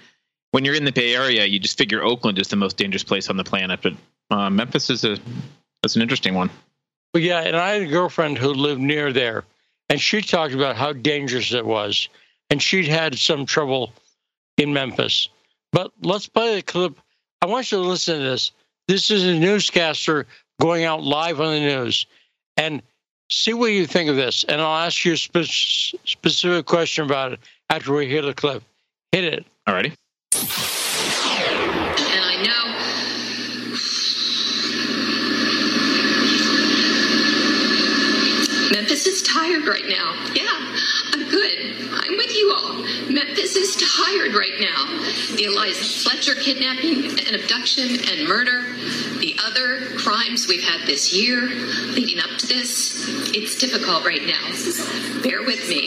when you're in the Bay Area. You just figure Oakland is the most dangerous place on the planet, but uh, Memphis is a that's an interesting one.
Well, yeah, and I had a girlfriend who lived near there, and she talked about how dangerous it was, and she'd had some trouble in Memphis. But let's play the clip. I want you to listen to this. This is a newscaster going out live on the news, and see what you think of this. And I'll ask you a spe- specific question about it after we hear the clip. Hit it.
Alrighty.
And I know Memphis is tired right now. Yeah, I'm good. I'm with you all. Memphis is tired right now. The Eliza Fletcher kidnapping and abduction and murder, the other crimes we've had this year leading up to this, it's difficult right now. Bear with me.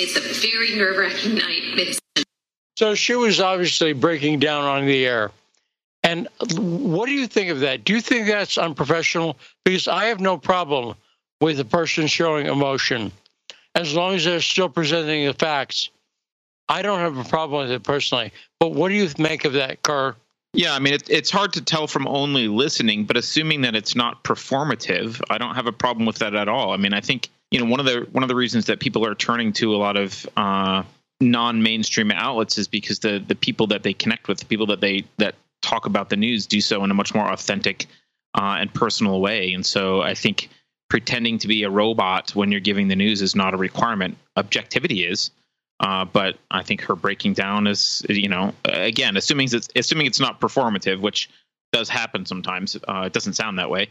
It's a very nerve wracking night.
So she was obviously breaking down on the air. And what do you think of that? Do you think that's unprofessional? Because I have no problem with a person showing emotion as long as they're still presenting the facts. I don't have a problem with it personally. But what do you make of that, car?
Yeah, I mean, it, it's hard to tell from only listening, but assuming that it's not performative, I don't have a problem with that at all. I mean, I think you know one of the one of the reasons that people are turning to a lot of uh, non-mainstream outlets is because the the people that they connect with, the people that they that talk about the news, do so in a much more authentic uh, and personal way. And so, I think pretending to be a robot when you're giving the news is not a requirement. Objectivity is. Uh, but I think her breaking down is, you know, again, assuming it's assuming it's not performative, which does happen sometimes. Uh, it doesn't sound that way.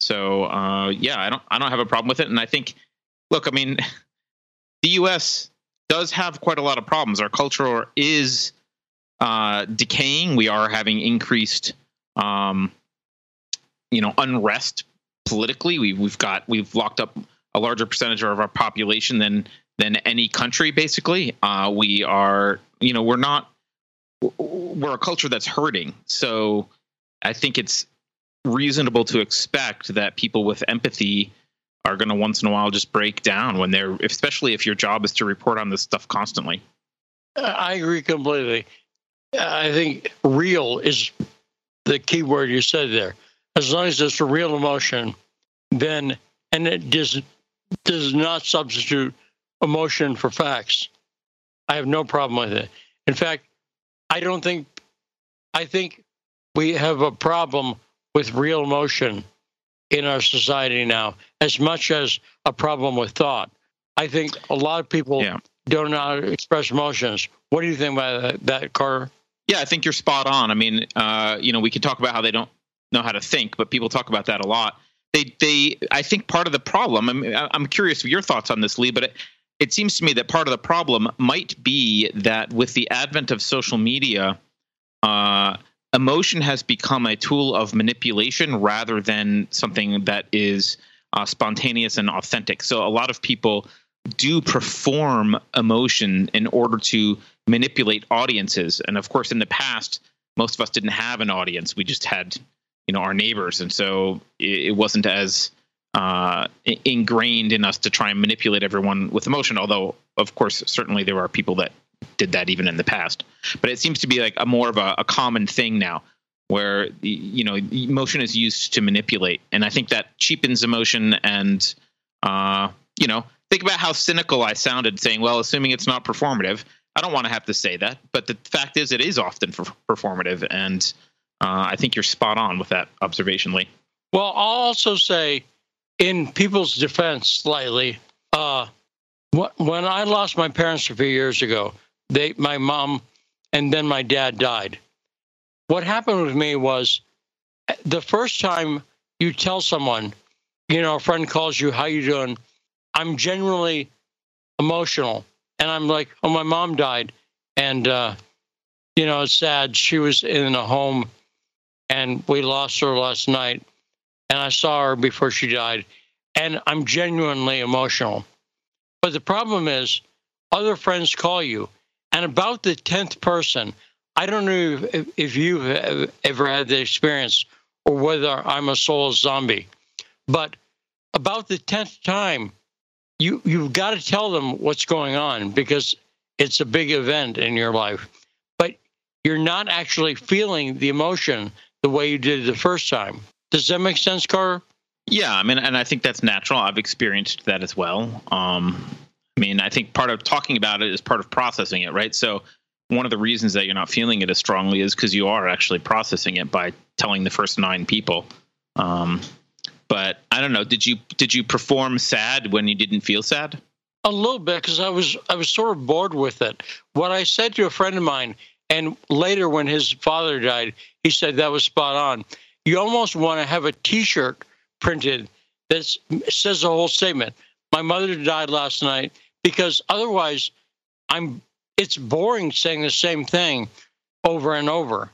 So uh, yeah, I don't I don't have a problem with it. And I think, look, I mean, the U.S. does have quite a lot of problems. Our culture is uh, decaying. We are having increased, um, you know, unrest politically. We, we've got we've locked up a larger percentage of our population than than any country basically. Uh, we are you know we're not we're a culture that's hurting. So i think it's reasonable to expect that people with empathy are going to once in a while just break down when they're especially if your job is to report on this stuff constantly.
I agree completely. I think real is the key word you said there. As long as it's a real emotion then and it does does not substitute emotion for facts. I have no problem with it. In fact, I don't think, I think we have a problem with real emotion in our society now as much as a problem with thought. I think a lot of people
Yeah.
don't know how to express emotions. What do you think about that, that Carter?
Yeah, I think you're spot on. I mean, uh, you know, we can talk about how they don't know how to think, but people talk about that a lot. They, they, I think part of the problem. I mean, I'm curious of your thoughts on this, Lee, but it, seems to me that part of the problem might be that with the advent of social media, uh, emotion has become a tool of manipulation rather than something that is uh, spontaneous and authentic. So a lot of people do perform emotion in order to manipulate audiences. And of course, in the past, most of us didn't have an audience. We just had, you know, our neighbors, and so it, it wasn't as uh, ingrained in us to try and manipulate everyone with emotion. Although, of course, certainly there are people that did that even in the past. But it seems to be like a more of a, a common thing now, where you know emotion is used to manipulate, and I think that cheapens emotion. And uh, you know, think about how cynical I sounded saying, "Well, assuming it's not performative." I don't want to have to say that, but the fact is, it is often for performative, and uh, I think you're spot on with that observation, Lee.
Well, I'll also say, in people's defense, slightly, uh, when I lost my parents a few years ago, they, my mom, and then my dad died. What happened with me was, eh, the first time you tell someone, you know, a friend calls you, "How you doing?" I'm genuinely emotional, and I'm like, "Oh, my mom died," and uh, you know, it's sad. She was in a home, and we lost her last night and I saw her before she died, and I'm genuinely emotional. But the problem is, other friends call you, and about the tenth person, I don't know if, if you've ever had the experience or whether I'm a soul zombie, but about the tenth time, you you've got to tell them what's going on because it's a big event in your life. But you're not actually feeling the emotion the way you did the first time. Does that make sense, Carter?
Yeah, I mean, and I think that's natural. I've experienced that as well. Um, I mean, I think part of talking about it is part of processing it, right? So one of the reasons that you're not feeling it as strongly is because you are actually processing it by telling the first nine people. Um, but I don't know. Did you did you perform sad when you didn't feel sad?
A little bit because I was I was sort of bored with it. What I said to a friend of mine, and later when his father died, he said that was spot on. You almost want to have a T-shirt printed that says the whole statement. My mother died last night because otherwise, I'm. It's boring saying the same thing over and over,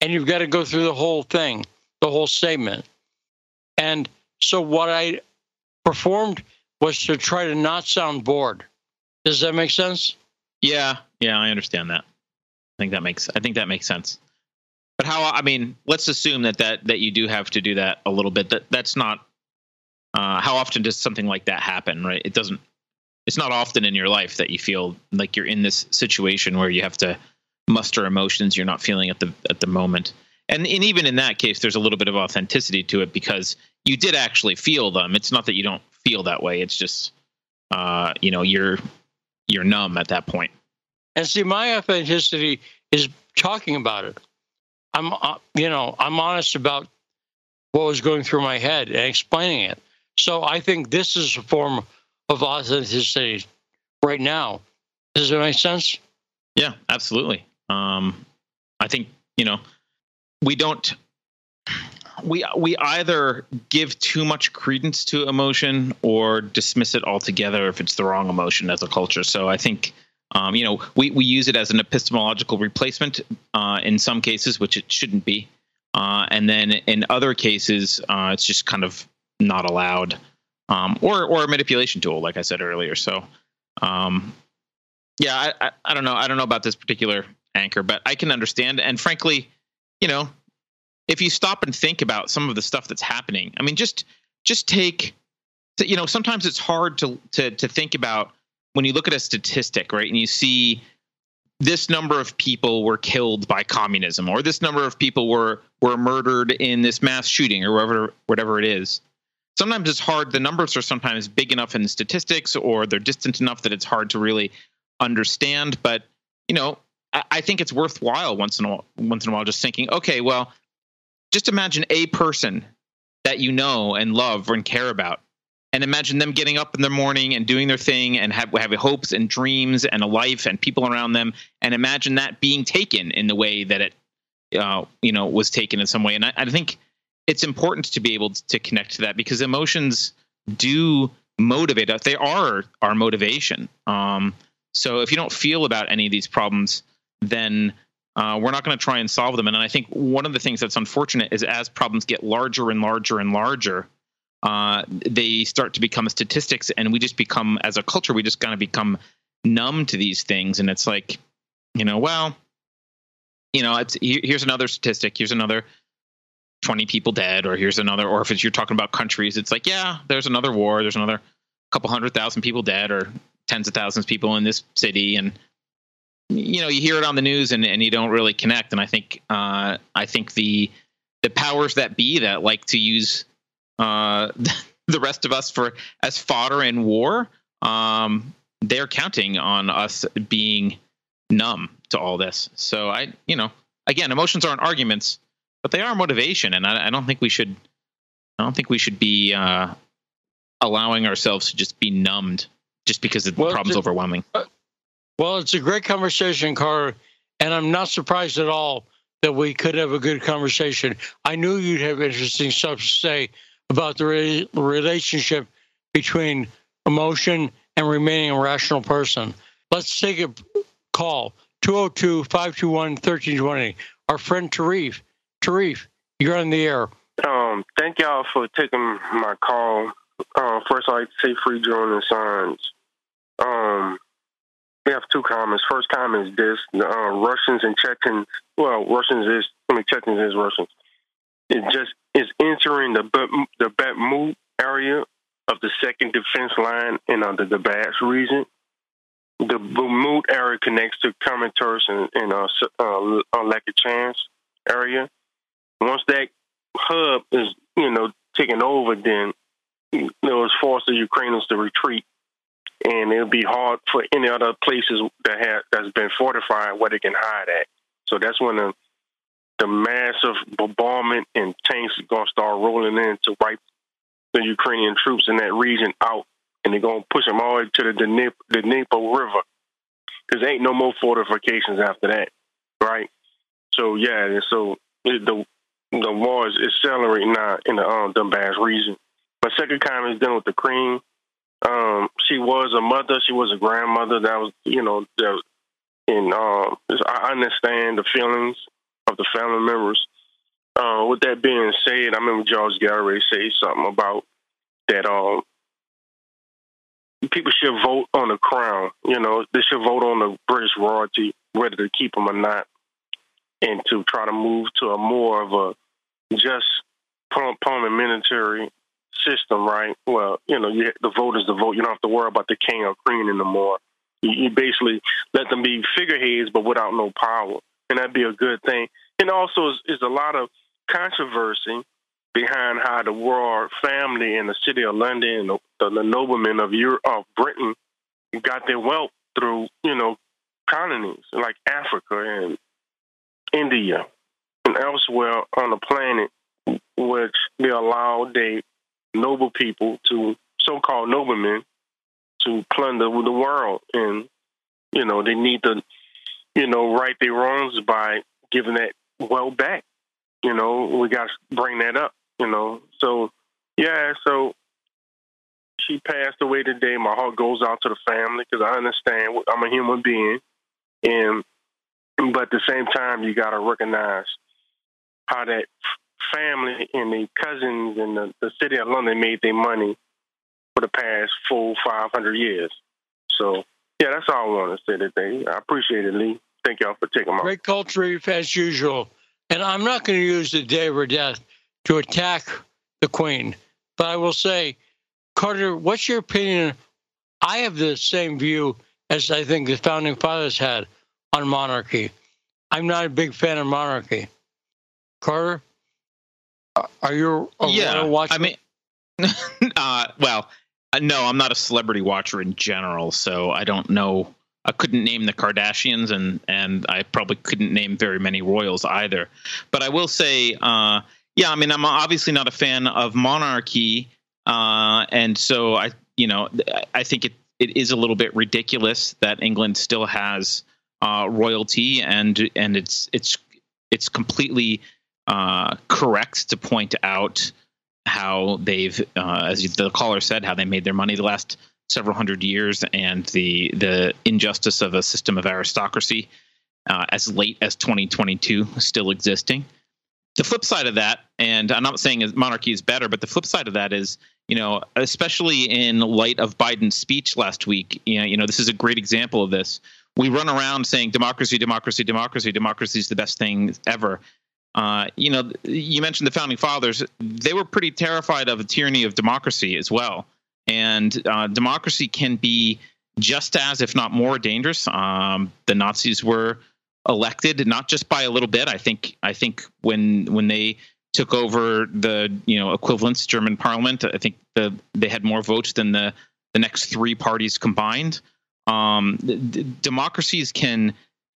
and you've got to go through the whole thing, the whole statement. And so what I performed was to try to not sound bored. Does that make sense?
Yeah, yeah, I understand that. I think that makes I think that makes sense. But how I mean, let's assume that that that you do have to do that a little bit. That that's not uh, how often does something like that happen, right? It doesn't it's not often in your life that you feel like you're in this situation where you have to muster emotions you're not feeling at the at the moment. And, and even in that case, there's a little bit of authenticity to it because you did actually feel them. It's not that you don't feel that way. It's just, uh, you know, you're you're numb at that point.
And see, my authenticity is talking about it. I'm, uh, you know, I'm honest about what was going through my head and explaining it. So I think this is a form of authenticity right now. Does it make sense?
Yeah, absolutely. Um, I think you know we don't we we either give too much credence to emotion or dismiss it altogether if it's the wrong emotion as a culture. So I think um, you know we we use it as an epistemological replacement uh, in some cases, which it shouldn't be, uh, and then in other cases uh, it's just kind of not allowed, um, or or a manipulation tool, like I said earlier. So um, yeah, I, I I don't know. I don't know about this particular anchor, but I can understand, and frankly, you know if you stop and think about some of the stuff that's happening, I mean, just just take, you know, sometimes it's hard to to to think about when you look at a statistic, right, and you see this number of people were killed by communism, or this number of people were were murdered in this mass shooting, or whatever whatever it is. Sometimes it's hard. The numbers are sometimes big enough in the statistics, or they're distant enough that it's hard to really understand. But you know, I, I think it's worthwhile once in a while, once in a while just thinking, okay, well, just imagine a person that you know and love and care about and imagine them getting up in the morning and doing their thing and have, having hopes and dreams and a life and people around them. And imagine that being taken in the way that it uh, you know was taken in some way. And I, I, think it's important to be able to connect to that because emotions do motivate us. They are our motivation. Um, so if you don't feel about any of these problems then uh, we're not going to try and solve them. And I think one of the things that's unfortunate is as problems get larger and larger and larger, uh, they start to become statistics, and we just become, as a culture, we just kind of become numb to these things. And it's like, you know, well, you know, it's here's another statistic, here's another 20 people dead, or here's another, or if it's, you're talking about countries, it's like, yeah, there's another war, there's another couple hundred thousand people dead, or tens of thousands of people in this city, and you know you hear it on the news and, and you don't really connect. And i think uh, i think the the powers that be that like to use uh, the rest of us for as fodder in war um, they're counting on us being numb to all this so i you know again emotions aren't arguments but they are motivation and i, I don't think we should i don't think we should be uh, allowing ourselves to just be numbed just because the well, problem's overwhelming uh,
well, it's a great conversation, Carter, and I'm not surprised at all that we could have a good conversation. I knew you'd have interesting stuff to say about the re- relationship between emotion and remaining a rational person. Let's take a call 202 521 1320. Our friend Tarif. Tarif, you're on the air.
Um, thank y'all for taking my call. Uh, first, I'd like to say free Julian Assange. Um, we have two comments. First comment is this: uh, Russians and Chechens. Well, Russians is I mean Chechens is Russians. It just is entering the the Bakhmut area of the second defense line in uh, the Donbass region. The Bakhmut area connects to Kramatorsk and, and uh, uh, uh area. Once that hub is, you know, taken over, then know, it's forced the Ukrainians to retreat, and it'll be hard for any other places that have that's been fortified where they can hide at. So that's when the the massive bombardment and tanks are gonna start rolling in to wipe the Ukrainian troops in that region out, and they're gonna push them all the way to the Dnipro, River. Because ain't no more fortifications after that, right? So yeah, so the the war is accelerating now in the um, Donbass region. My second comment is dealing with the Queen. Um, she was a mother. She was a grandmother. That was, you know, and um, I understand the feelings of the family members. Uh, with that being said, I remember George Galloway say something about that. Um, people should vote on the crown. You know, they should vote on the British royalty, whether to keep them or not, and to try to move to a more of a just parliamentary system, right? Well, you know, you, the vote is the vote. You don't have to worry about the king or queen anymore. You, you basically let them be figureheads, but without no power, and that'd be a good thing. And also, is, a lot of controversy behind how the royal family in the city of London and the, the, the noblemen of Europe, of Britain got their wealth through, you know, colonies like Africa and India and elsewhere on the planet, which they allowed they noble people to so-called noblemen to plunder the world, and you know they need to, you know, right their wrongs by giving that well back. You know, we got to bring that up. You know, so yeah, so she passed away today. My heart goes out to the family because I understand I'm a human being, and but at the same time, you got to recognize how that family and the cousins in the, the city of London made their money for the past full 500 years. So, yeah, that's all I want to say today. I appreciate it, Lee. Thank y'all for taking my.
Great culture as usual. And I'm not going to use the day of her death to attack the Queen, but I will say, Carter, what's your opinion? I have the same view as I think the founding fathers had on monarchy. I'm not a big fan of monarchy. Carter? Are you a
yeah,
watcher?
I mean, uh, well, no, I'm not a celebrity watcher in general, so I don't know. I couldn't name the Kardashians, and and I probably couldn't name very many royals either. But I will say, uh, yeah, I mean, I'm obviously not a fan of monarchy, uh, and so I, you know, I think it it is a little bit ridiculous that England still has uh, royalty, and and it's it's it's completely uh, correct to point out how they've, uh, as the caller said, how they made their money the last several hundred years, and the the injustice of a system of aristocracy uh, as late as 2022 still existing. The flip side of that, and I'm not saying monarchy is better, but the flip side of that is, you know, especially in light of Biden's speech last week, you know, you know, this is a great example of this. We run around saying democracy, democracy, democracy, democracy is the best thing ever. Uh, you know, you mentioned the founding fathers; they were pretty terrified of a tyranny of democracy as well. And uh, democracy can be just as, if not more, dangerous. Um, the Nazis were elected not just by a little bit. I think I think when when they took over the you know equivalent German parliament, I think the they had more votes than the the next three parties combined. Um, d- democracies can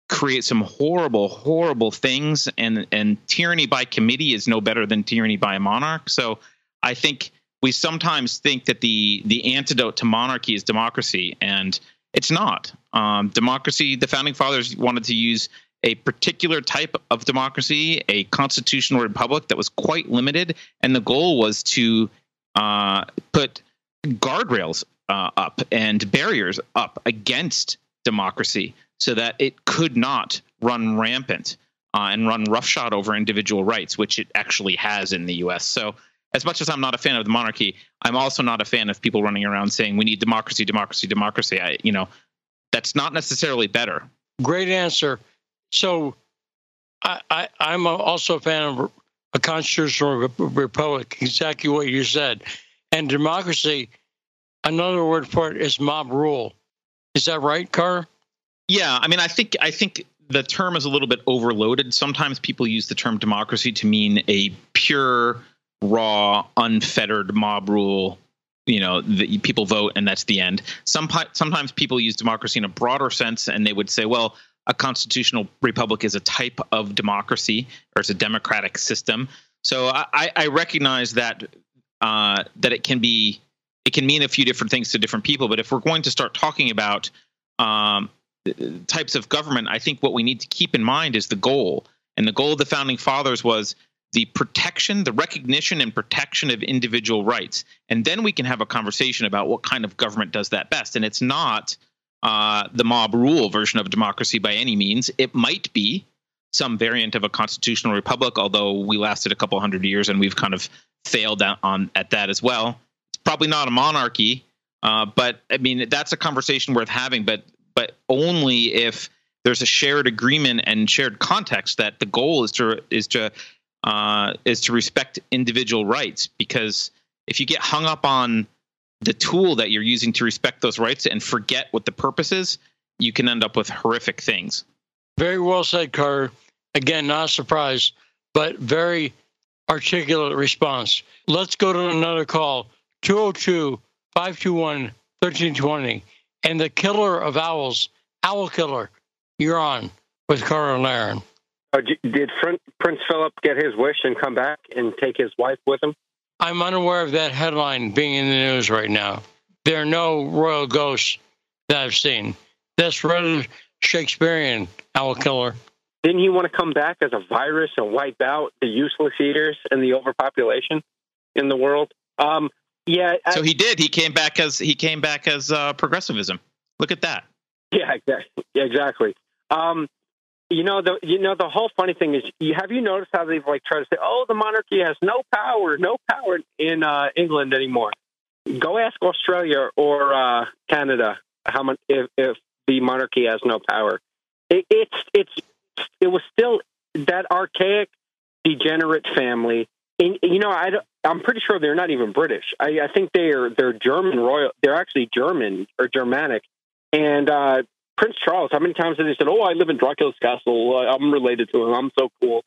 create some horrible, horrible things, and and tyranny by committee is no better than tyranny by a monarch. So I think we sometimes think that the the antidote to monarchy is democracy, and it's not. Um, democracy, the founding fathers wanted to use a particular type of democracy, a constitutional republic that was quite limited, and the goal was to uh, put guardrails uh, up and barriers up against democracy so that it could not run rampant uh, and run roughshod over individual rights, which it actually has in the U.S. So, as much as I'm not a fan of the monarchy, I'm also not a fan of people running around saying we need democracy, democracy, democracy. I, you know, that's not necessarily better.
Great answer. So, I, am also a fan of a constitutional republic. Exactly what you said, and democracy another word for it is mob rule. Is that right, Carr?
Yeah, I mean, I think I think the term is a little bit overloaded. Sometimes people use the term democracy to mean a pure, raw, unfettered mob rule. You know, the, people vote and that's the end. Some sometimes people use democracy in a broader sense, and they would say, well, a constitutional republic is a type of democracy or it's a democratic system. So I, I recognize that uh, that it can be it can mean a few different things to different people. But if we're going to start talking about um, types of government, I think what we need to keep in mind is the goal. And the goal of the founding fathers was the protection, the recognition and protection of individual rights. And then we can have a conversation about what kind of government does that best. And it's not uh, the mob rule version of democracy by any means. It might be some variant of a constitutional republic, although we lasted a couple hundred years and we've kind of failed on at that as well. It's probably not a monarchy, uh, but I mean that's a conversation worth having. But but only if there's a shared agreement and shared context that the goal is to is to uh, is to respect individual rights. Because if you get hung up on the tool that you're using to respect those rights and forget what the purpose is, you can end up with horrific things.
Very well said, Carter. Again, not a surprise, but very articulate response. Let's go to another call 202 521 1320. And the killer of owls, Owl Killer, you're on with and Laren.
Uh, did Prince Philip get his wish and come back and take his wife with him?
I'm unaware of that headline being in the news right now. There are no royal ghosts that I've seen. That's rather Shakespearean, Owl Killer.
Didn't he want to come back as a virus and wipe out the useless eaters and the overpopulation in the world? Um, yeah.
I, so he did. He came back as he came back as uh, progressivism. Look at that.
Yeah, exactly. Yeah, exactly. Um, you know the you know the whole funny thing is you have you noticed how they've like tried to say oh the monarchy has no power no power in uh, England anymore. Go ask Australia or uh, Canada how much if, if the monarchy has no power. It, it's it's it was still that archaic degenerate family. And you know I I'm pretty sure they're not even British. I, I think they're they're German royal. They're actually German or Germanic. And uh, Prince Charles, how many times have they said, "Oh, I live in Dracula's castle. Uh, I'm related to him. I'm so cool."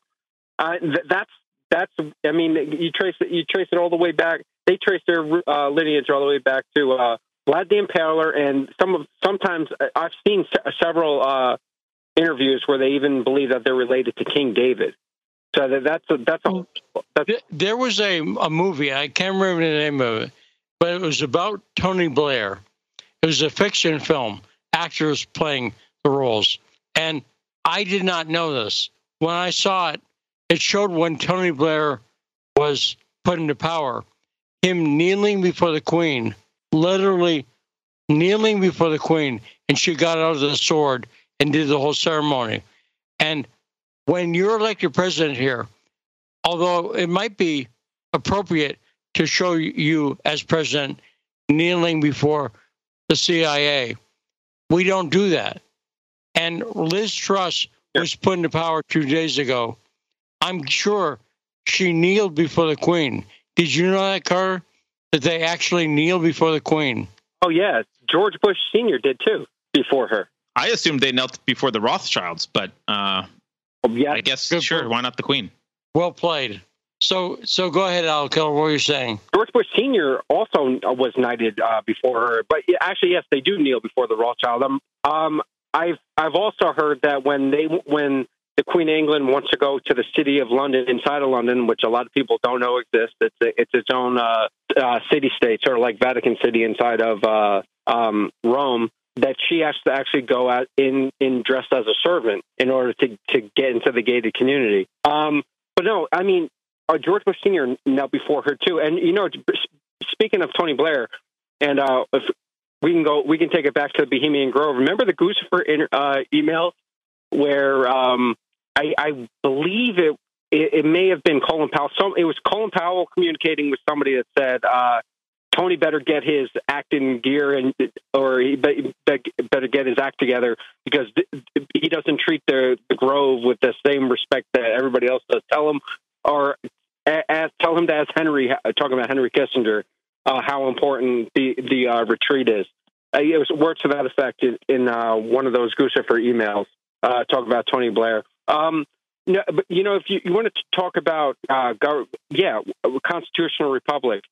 Uh, th- that's that's. I mean, you trace it. You trace it all the way back. They trace their uh, lineage all the way back to uh, Vlad the Impaler, and some of sometimes uh, I've seen se- several uh, interviews where they even believe that they're related to King David. So that, that's a, that's a. That's,
there was a a movie I can't remember the name of it, but it was about Tony Blair. It was a fiction film actors playing the roles. And I did not know this. When I saw it, it showed when Tony Blair was put into power, him kneeling before the Queen, literally kneeling before the Queen, and she got out of the sword and did the whole ceremony. And when you're elected president here, although it might be appropriate to show you as president kneeling before the CIA, we don't do that. And Liz Truss was put into power two days ago. I'm sure she kneeled before the Queen. Did you know that, Carter? That they actually kneel before the Queen?
Oh, yeah. George Bush Sr. did too before her.
I assumed they knelt before the Rothschilds, but uh, yeah, I guess Good sure. Point. Why not the Queen?
Well played. So, so go ahead, Owl Killer. What were you saying?
George Bush Senior also was knighted uh, before her, but actually, yes, they do kneel before the Rothschild. Um, um, I've I've also heard that when they when the Queen of England wants to go to the city of London, inside of London, which a lot of people don't know exists, it's a, it's its own uh, uh, city state, sort of like Vatican City inside of uh, um, Rome. That she has to actually go out in in dressed as a servant in order to to get into the gated community. Um, but no, I mean uh, George Bush Senior now before her too. And you know, speaking of Tony Blair, and uh, if we can go, we can take it back to the Bohemian Grove. Remember the Guccifer uh, email where um, I, I, believe it, it, it may have been Colin Powell. Some it was Colin Powell communicating with somebody that said. Uh, Tony better get his acting gear and or he better get his act together because he doesn't treat the, the Grove with the same respect that everybody else does. Tell him or tell him to ask Henry, talking about Henry Kissinger, uh, how important the the uh, retreat is. Uh, it was words to that effect in, in uh, one of those Guccifer emails. Uh, talk about Tony Blair. Um, no, but you know, if you, you wanted to talk about, uh, gov- yeah, constitutional republic,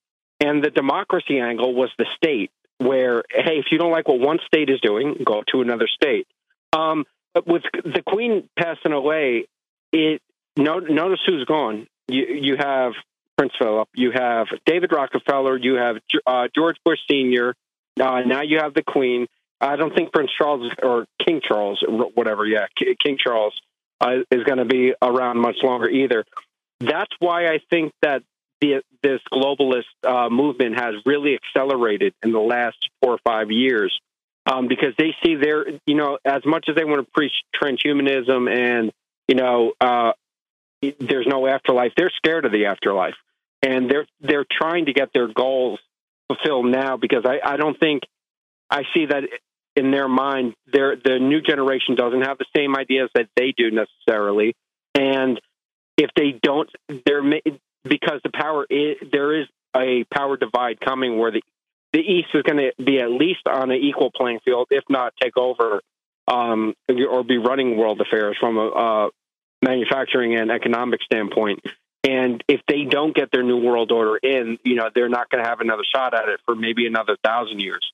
and the democracy angle was the state, where hey, if you don't like what one state is doing, go to another state. Um, but with the Queen passing away, it no, notice who's gone. You you have Prince Philip, you have David Rockefeller, you have uh, George Bush Senior. Uh, now you have the Queen. I don't think Prince Charles or King Charles, whatever. Yeah, King Charles uh, is going to be around much longer either. That's why I think that the, this globalist uh, movement has really accelerated in the last four or five years um, because they see their, you know, as much as they want to preach transhumanism and, you know, uh, there's no afterlife, they're scared of the afterlife. And they're they're trying to get their goals fulfilled now because I, I don't think I see that in their mind, their the new generation doesn't have the same ideas that they do necessarily, and if they don't, they're because the power is, there is a power divide coming where the the East is going to be at least on an equal playing field, if not take over um, or be running world affairs from a, a manufacturing and economic standpoint. And if they don't get their new world order in, you know, they're not going to have another shot at it for maybe another thousand years.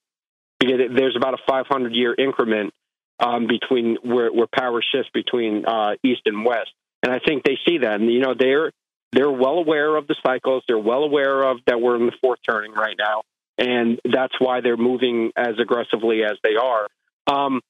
Because there's about a 500 year increment um, between where, where power shifts between uh, east and west, and I think they see that, and you know they're they're well aware of the cycles. They're well aware of that we're in the fourth turning right now, and that's why they're moving as aggressively as they are. Um,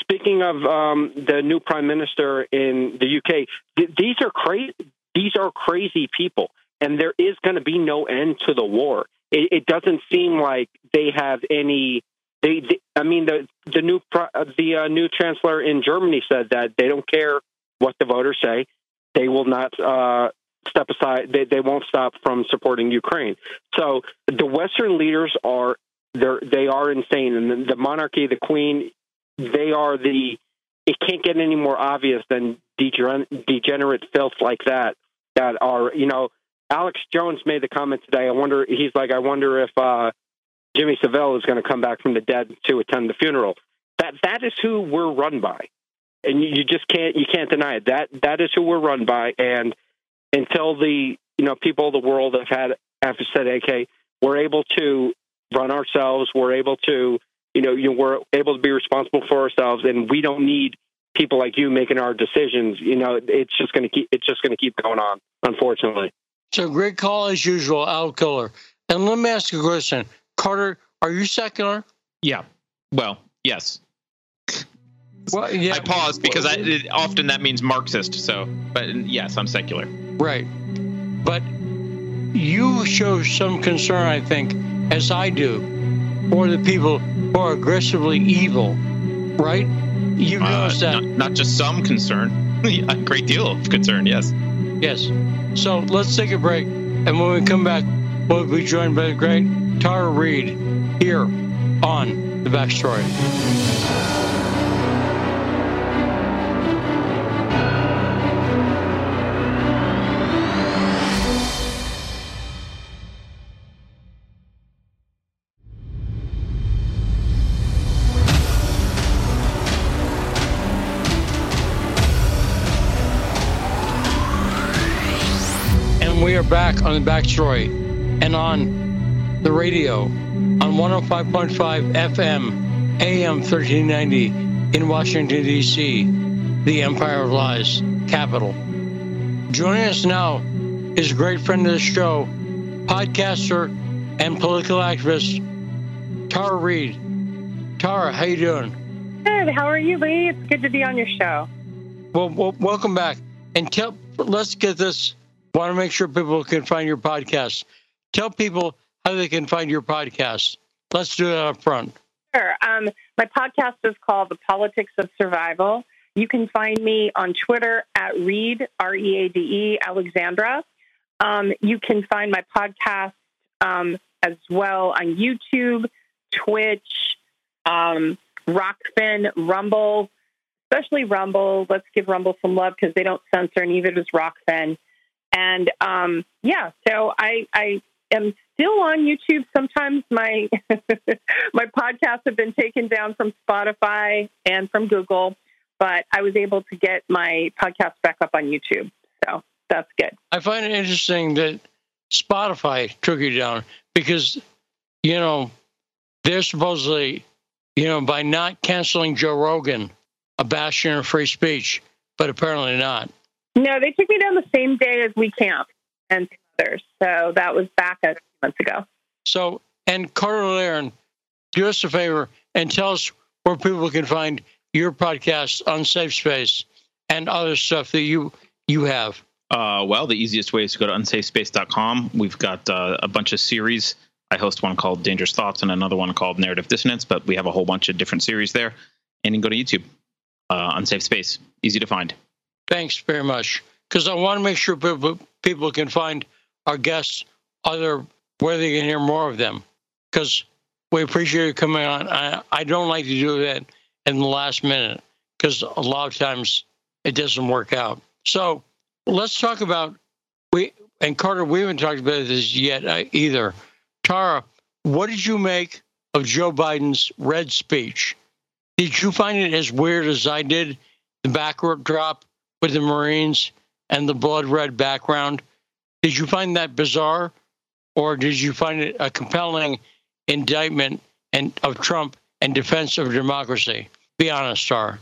speaking of um, the new prime minister in the UK, th- these are crazy. These are crazy people, and there is going to be no end to the war it, it doesn't seem like they have any. They, they I mean, the the new the uh, new chancellor in Germany said that they don't care what the voters say. They will not uh, step aside. They, they won't stop from supporting Ukraine. So the Western leaders are they're they are insane, and the, the monarchy, the Queen, they are the. It can't get any more obvious than degenerate filth like that. That are you know Alex Jones made the comment today. I wonder. He's like, I wonder if uh, Jimmy Savile is going to come back from the dead to attend the funeral. That that is who we're run by, and you, you just can't you can't deny it. That that is who we're run by. And until the you know people of the world have had have said, okay, we're able to run ourselves. We're able to you know you we're able to be responsible for ourselves, and we don't need people like you making our decisions. You know, it's just going to keep it's just going to keep going on. Unfortunately.
So great call as usual, Owl Killer. And let me ask you a question. Carter, are you secular?
Yeah. Well, yes.
Well, yeah.
I pause because I, it, often that means Marxist. So, but yes, I'm secular.
Right. But you show some concern, I think, as I do, for the people who are aggressively evil, right?
You uh, that. Not, not just some concern, a great deal of concern, yes.
Yes. So let's take a break. And when we come back, we'll be joined by the great Tara Reade here on The Backstory. Back on the back backstory and on the radio on 105.5 FM, AM 1390 in Washington, D.C., the Empire of Lies capital. Joining us now is a great friend of the show, podcaster and political activist, Tara Reade. Tara, how you doing?
Good. How are you, Lee? It's good to be on your show.
Well, well welcome back. And tell, let's get this want to make sure people can find your podcast. Tell people how they can find your podcast. Let's do it up front.
Sure. Um, my podcast is called The Politics of Survival. You can find me on Twitter at Reade, R E A D E, Alexandra. Um, you can find my podcast um, as well on YouTube, Twitch, um, Rokfin, Rumble, especially Rumble. Let's give Rumble some love because they don't censor, and neither does Rokfin. And um, yeah, so I, I am still on YouTube. Sometimes my my podcasts have been taken down from Spotify and from Google, but I was able to get my podcast back up on YouTube. So that's good.
I find it interesting that Spotify took you down because, you know, they're supposedly, you know, by not canceling Joe Rogan, a bastion of free speech, but apparently not.
No, they took me down the same day as We Camp and others. So that was back a few months ago.
So, and Carter Laren, do us a favor and tell us where people can find your podcast on Safe Space and other stuff that you you have.
Uh, well, the easiest way is to go to unsafespace.com. We've got uh, a bunch of series. I host one called Dangerous Thoughts and another one called Narrative Dissonance, but we have a whole bunch of different series there. And you can go to YouTube, uh, Unsafe Space. Easy to find.
Thanks very much. Because I want to make sure people, people can find our guests other where they can hear more of them. Because we appreciate you coming on. I, I don't like to do that in the last minute because a lot of times it doesn't work out. So let's talk about we and Carter. We haven't talked about this yet uh, either. Tara, what did you make of Joe Biden's red speech? Did you find it as weird as I did? The backward drop with the Marines and the blood red background. Did you find that bizarre, or did you find it a compelling indictment and of Trump and defense of democracy? Be honest, Tara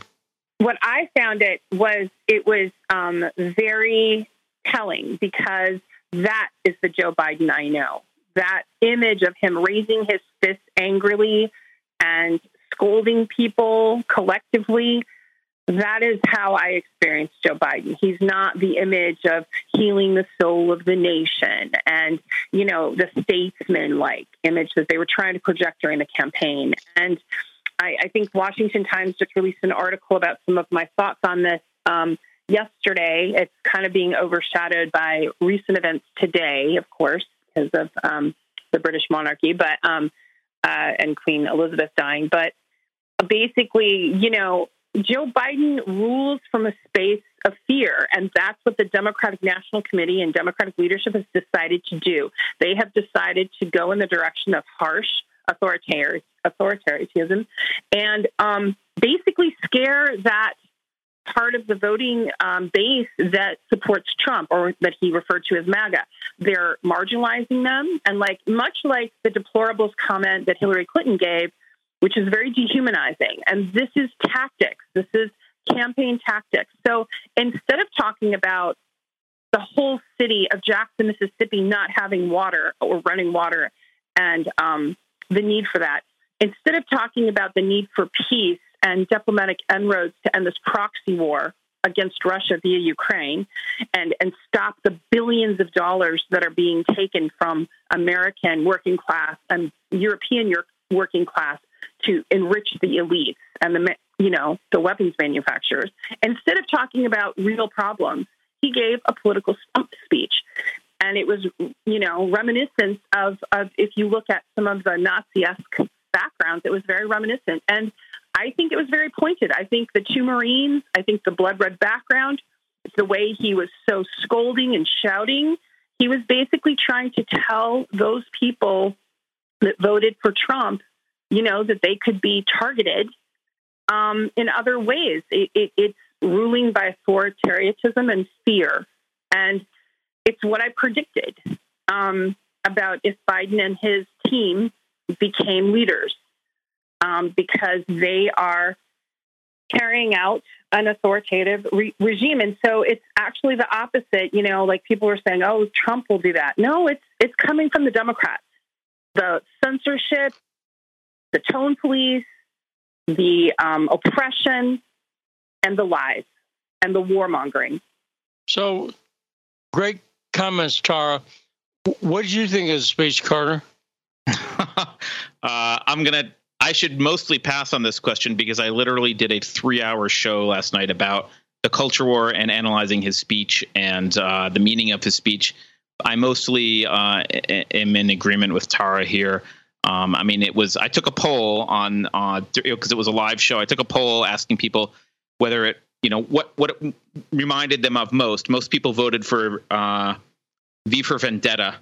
what I found it was it was um, very telling because that is the Joe Biden I know. That image of him raising his fist angrily and scolding people collectively, that is how I experienced Joe Biden. He's not the image of healing the soul of the nation and, you know, the statesman like image that they were trying to project during the campaign. And I, I, think Washington Times just released an article about some of my thoughts on this um, yesterday. It's kind of being overshadowed by recent events today, of course, because of um, the British monarchy, but um, uh, and Queen Elizabeth dying. But basically, you know, Joe Biden rules from a space of fear, and that's what the Democratic National Committee and Democratic leadership has decided to do. They have decided to go in the direction of harsh authoritarianism and um, basically scare that part of the voting um, base that supports Trump or that he referred to as MAGA. They're marginalizing them. And like much like the deplorables comment that Hillary Clinton gave, which is very dehumanizing. And this is tactics. This is campaign tactics. So instead of talking about the whole city of Jackson, Mississippi not having water or running water and um, the need for that. Instead of talking about the need for peace and diplomatic inroads to end this proxy war against Russia via Ukraine and, and stop the billions of dollars that are being taken from American working class and European working class to enrich the elites and the you know the weapons manufacturers. Instead of talking about real problems, he gave a political stump speech and it was you know reminiscent of of if you look at some of the Nazi-esque backgrounds, it was very reminiscent, and I think it was very pointed. I think the two Marines, I think the blood red background, the way he was so scolding and shouting, he was basically trying to tell those people that voted for Trump, you know, that they could be targeted um, in other ways. It, it, it's ruling by authoritarianism and fear, and it's what I predicted um, about if Biden and his team became leaders um, because they are carrying out an authoritative re- regime. And so it's actually the opposite. You know, like people are saying, "Oh, Trump will do that." No, it's it's coming from the Democrats. The censorship, the tone police, the um, oppression, and the lies and the warmongering.
So, great comments, Tara. What did you think of the speech, Carter?
uh, I'm gonna. I should mostly pass on this question because I literally did a three-hour show last night about the culture war and analyzing his speech and uh, the meaning of his speech. I mostly uh, am in agreement with Tara here. Um, I mean, it was. I took a poll on because uh, it was a live show. I took a poll asking people whether it, you know, what what it reminded them of most. Most people voted for uh, V for Vendetta,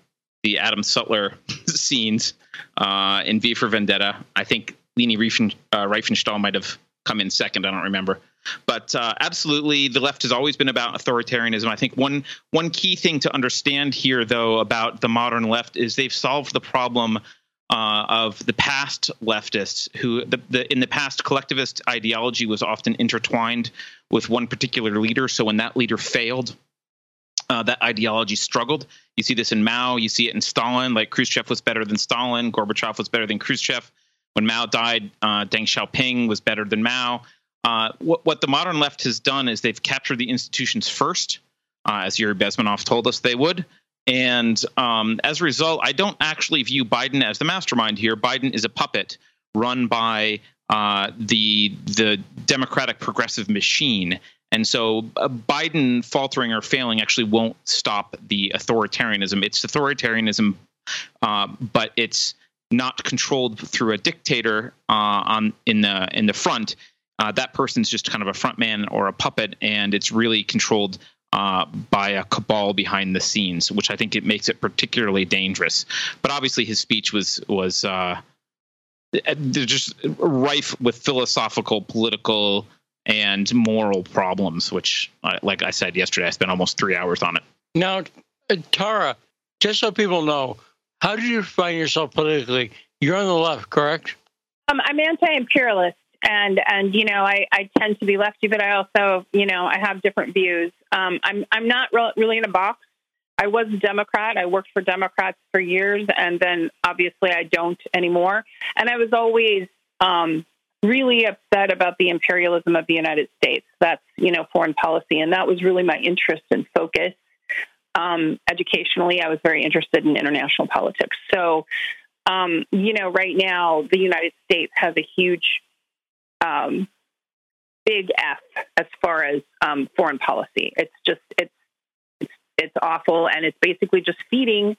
the Adam Sutler scenes uh, in V for Vendetta. I think Leni Riefenstahl, uh, Riefenstahl might have come in second. I don't remember. But uh, absolutely, the left has always been about authoritarianism. I think one one key thing to understand here, though, about the modern left is they've solved the problem uh, of the past leftists who the, the, in the past collectivist ideology was often intertwined with one particular leader. So when that leader failed uh, that ideology struggled. You see this in mao you see it in stalin like khrushchev was better than stalin gorbachev was better than khrushchev. When mao died uh, deng xiaoping was better than mao. Uh, what, what, the modern left has done is they've captured the institutions first. Uh, as yuri bezmenov told us they would and um, as a result, I don't actually view Biden as the mastermind here. Biden is a puppet run by uh, the the Democratic progressive machine. And so uh, Biden faltering or failing actually won't stop the authoritarianism. It's authoritarianism, uh, but it's not controlled through a dictator uh, on in the in the front. Uh, that person's just kind of a front man or a puppet, and it's really controlled uh, by a cabal behind the scenes, which I think it makes it particularly dangerous. But obviously, his speech was was uh, just rife with philosophical, political, and moral problems. Which, uh, like I said yesterday, I spent almost three hours on it.
Now, uh, Tara, just so people know, how do you find yourself politically? You're on the left, correct?
Um, I'm anti-imperialist and and you know I, I tend to be lefty, but I also you know I have different views. Um, I'm I'm not re- really in a box. I was a Democrat. I worked for Democrats for years, and then obviously I don't anymore. And I was always um, really upset about the imperialism of the United States. That's you know foreign policy, and that was really my interest and focus. Um, educationally, I was very interested in international politics. So, um, you know, right now the United States has a huge um, big F as far as um, foreign policy. It's just it's, it's it's awful, and it's basically just feeding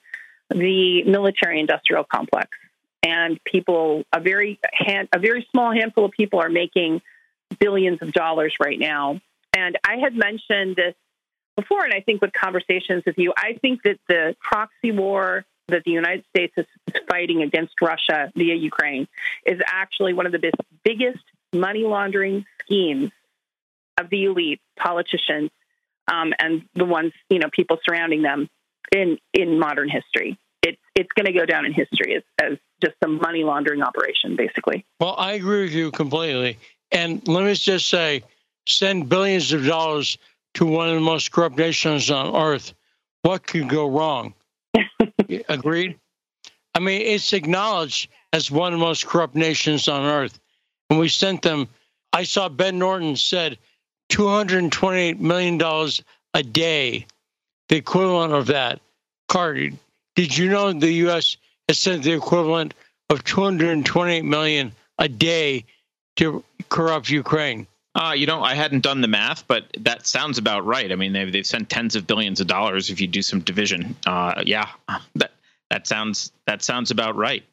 the military-industrial complex. And people, a very hand, a very small handful of people are making billions of dollars right now. And I had mentioned this before, and I think with conversations with you, I think that the proxy war that the United States is fighting against Russia via Ukraine is actually one of the biggest money laundering schemes of the elite politicians um, and the ones you know people surrounding them in in modern history. It's it's going to go down in history as, as just a money laundering operation, basically.
Well, I agree with you completely. And let me just say, send billions of dollars to one of the most corrupt nations on earth. What could go wrong? Agreed. I mean, it's acknowledged as one of the most corrupt nations on earth and we sent them. I saw Ben Norton said $228 million a day, the equivalent of that. Carter, did you know the U.S. has sent the equivalent of 228 million a day to corrupt Ukraine?
Uh, you know, I hadn't done the math, but that sounds about right. I mean, they've, they've sent tens of billions of dollars if you do some division. Uh, yeah, that that sounds that sounds about right.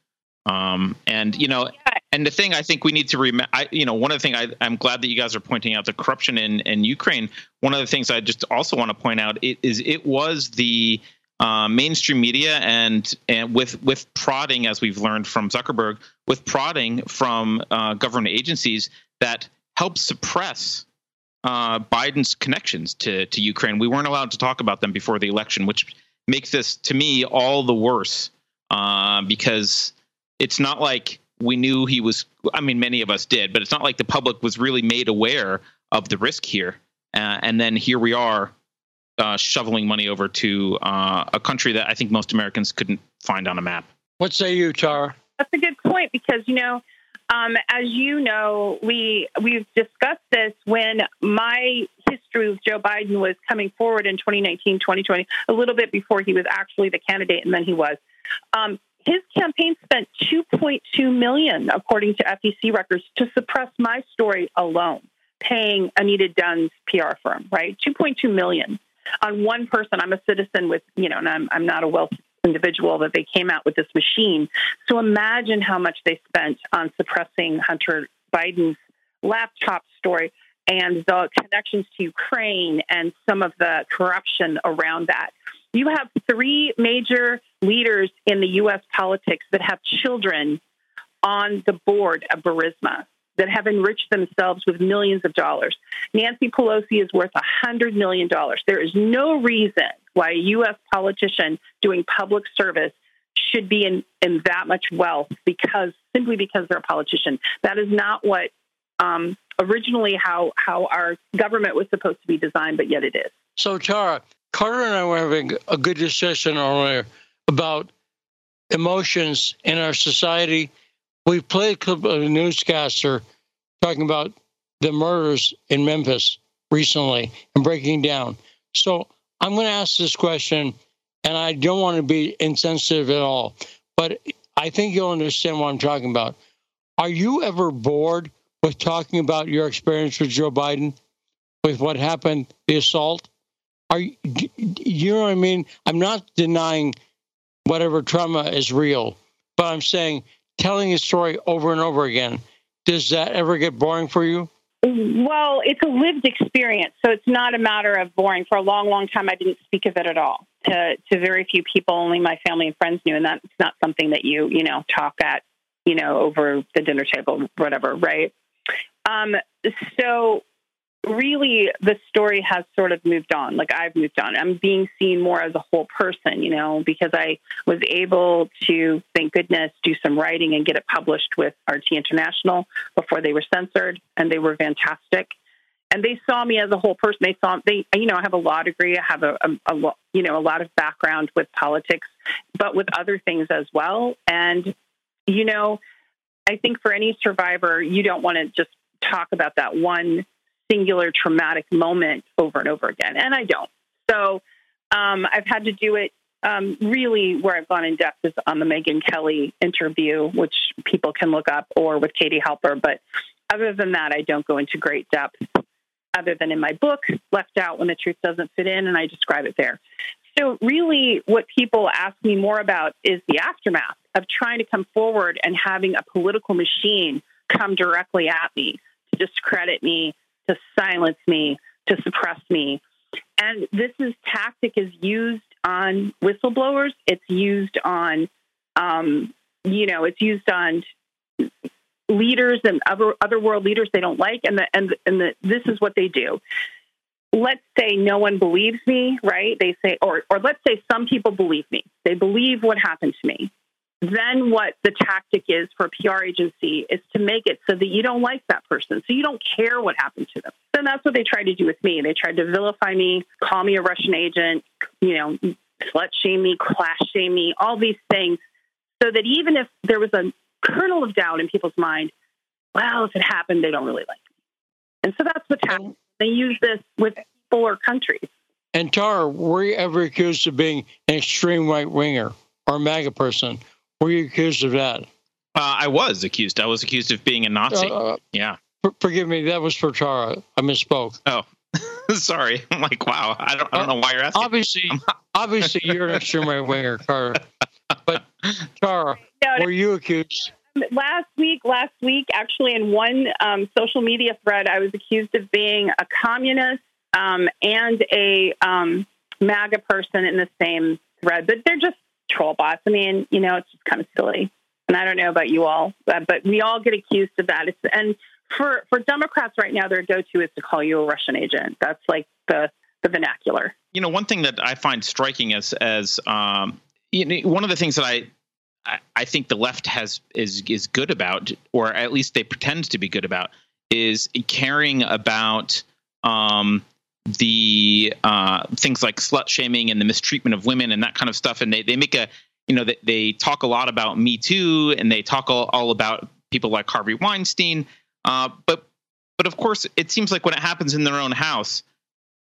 Um, and you know, and the thing I think we need to remember, you know, one of the things I, am glad that you guys are pointing out the corruption in, in Ukraine. One of the things I just also want to point out it, is it was the uh, mainstream media and and with with prodding, as we've learned from Zuckerberg, with prodding from uh, government agencies that helped suppress uh, Biden's connections to to Ukraine. We weren't allowed to talk about them before the election, which makes this to me all the worse uh, because it's not like we knew he was i mean many of us did but it's not like the public was really made aware of the risk here. Uh, and then here we are uh, shoveling money over to uh, a country that i think most americans couldn't find on a map.
What say you tara?
That's a good point because you know um, as you know we we've discussed this when my history with joe biden was coming forward in 2019 2020 a little bit before he was actually the candidate and then he was. Um, his campaign spent 2.2 million, according to FEC records, to suppress my story alone, paying Anita Dunn's PR firm, right? 2.2 million on one person. I'm a citizen with, you know, and I'm, I'm not a wealthy individual that they came out with this machine. So imagine how much they spent on suppressing Hunter Biden's laptop story and the connections to Ukraine and some of the corruption around that. You have three major leaders in the U.S. politics that have children on the board of Burisma that have enriched themselves with millions of dollars. Nancy Pelosi is worth $100 million. There is no reason why a U.S. politician doing public service should be in, in that much wealth because simply because they're a politician. That is not what um, originally how how our government was supposed to be designed, but yet it is.
So Tara, Carter and I were having a good discussion earlier about emotions in our society. We played a clip of a newscaster talking about the murders in Memphis recently and breaking down. So I'm going to ask this question, and I don't want to be insensitive at all, but I think you'll understand what I'm talking about. Are you ever bored with talking about your experience with Joe Biden, with what happened, the assault? Are you, you know what I mean? I'm not denying whatever trauma is real, but I'm saying telling a story over and over again. Does that ever get boring for you?
Well, it's a lived experience, so it's not a matter of boring. For a long, long time, I didn't speak of it at all to to very few people. Only my family and friends knew, and that's not something that you you know talk at you know over the dinner table, whatever, right? Um, so really the story has sort of moved on. Like I've moved on. I'm being seen more as a whole person, you know, because I was able to, thank goodness, do some writing and get it published with RT International before they were censored, and they were fantastic. And they saw me as a whole person. They saw they, you know, I have a law degree. I have a, a, a you know, a lot of background with politics, but with other things as well. And you know, I think for any survivor, you don't want to just talk about that one singular traumatic moment over and over again. And I don't. So um, I've had to do it um, really where I've gone in depth is on the Megyn Kelly interview, which people can look up, or with Katie Halper. But other than that, I don't go into great depth, other than in my book, Left Out When the Truth Doesn't Fit In, and I describe it there. So, really, what people ask me more about is the aftermath of trying to come forward and having a political machine come directly at me to discredit me, to silence me, to suppress me. And this is tactic is used on whistleblowers. It's used on, um, you know, it's used on leaders and other other world leaders they don't like, and the and and the, this is what they do. Let's say no one believes me, right? They say, or or let's say some people believe me. They believe what happened to me then what the tactic is for a PR agency is to make it so that you don't like that person. So you don't care what happened to them. And that's what they tried to do with me. They tried to vilify me, call me a Russian agent, you know, slut shame me, class shame me, all these things. So that even if there was a kernel of doubt in people's mind, well, if it happened, they don't really like me. And so that's the tactic. They use this with or countries.
And Tara, were you ever accused of being an extreme right winger or MAGA person? Were you accused of that?
Uh, I was accused. I was accused of being a Nazi. Uh, yeah.
forgive me. That was for Tara. I misspoke.
Oh, sorry. I'm like, wow. I don't. I don't know why you're asking.
Obviously, obviously, you're an extreme right winger, Carter. But Tara, no, were you accused?
Last week, last week, actually, in one um, social media thread, I was accused of being a communist um, and a um, MAGA person in the same thread. But they're just troll bots. I mean, you know, it's just kind of silly. And I don't know about you all, but, but we all get accused of that. It's, and for, for Democrats right now, their go-to is to call you a Russian agent. That's like the, the vernacular.
You know, one thing that I find striking as, as um, you know, one of the things that I, I think the left has is is good about, or at least they pretend to be good about, is caring about um, the uh, things like slut shaming and the mistreatment of women and that kind of stuff. And they, they make a, you know, they, they talk a lot about Me Too and they talk all, all about people like Harvey Weinstein. Uh, but, but of course, it seems like when it happens in their own house,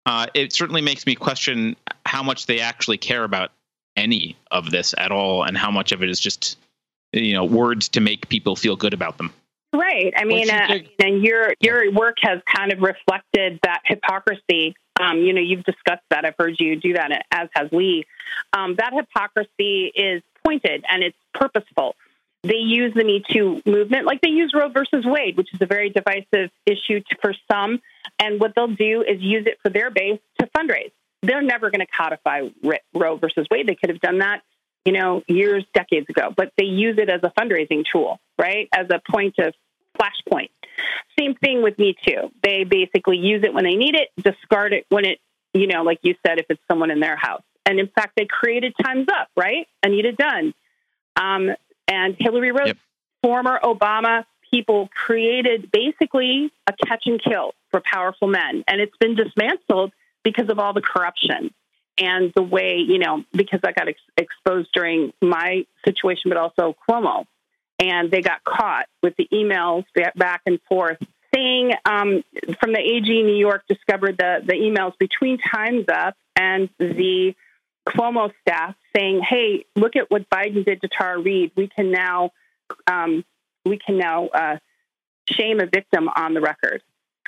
uh, it certainly makes me question how much they actually care about any of this at all and how much of it is just, you know, words to make people feel good about them.
Right. I mean, uh, and your your work has kind of reflected that hypocrisy. Um, you know, you've discussed that. I've heard you do that, as has Lee. Um, that hypocrisy is pointed and it's purposeful. They use the Me Too movement, like they use Roe versus Wade, which is a very divisive issue for some. And what they'll do is use it for their base to fundraise. They're never going to codify Roe versus Wade. They could have done that you know, years, decades ago, but they use it as a fundraising tool, right? As a point of flashpoint. Same thing with Me Too. They basically use it when they need it, discard it when it, you know, like you said, if it's someone in their house. And in fact, they created Time's Up, right? Anita Dunn. Um, and Hilary Rosen, yep. former Obama people created basically a catch and kill for powerful men. And it's been dismantled because of all the corruption and the way, you know, because I got ex- exposed during my situation, but also Cuomo. And they got caught with the emails back and forth saying um, from the AG New York discovered the, the emails between Time's Up and the Cuomo staff saying, "Hey, look at what Biden did to Tara Reade. We can now, um, we can now uh, shame a victim on the record."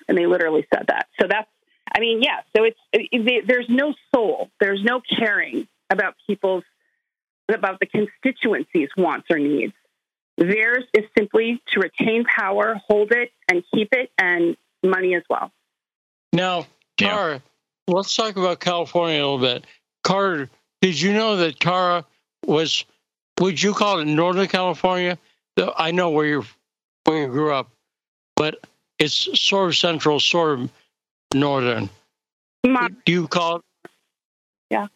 And they literally said that. So that's I mean, yeah. So it's it, there's no soul, there's no caring about people's about the constituencies' wants or needs. Theirs is simply to retain power, hold it, and keep it, and money as well.
Now, Tara, yeah. let's talk about California a little bit. Carter, did you know that Tara was? Would you call it Northern California? I know where you where you grew up, but it's sort of central, sort of northern. My, do you call it?
Yeah.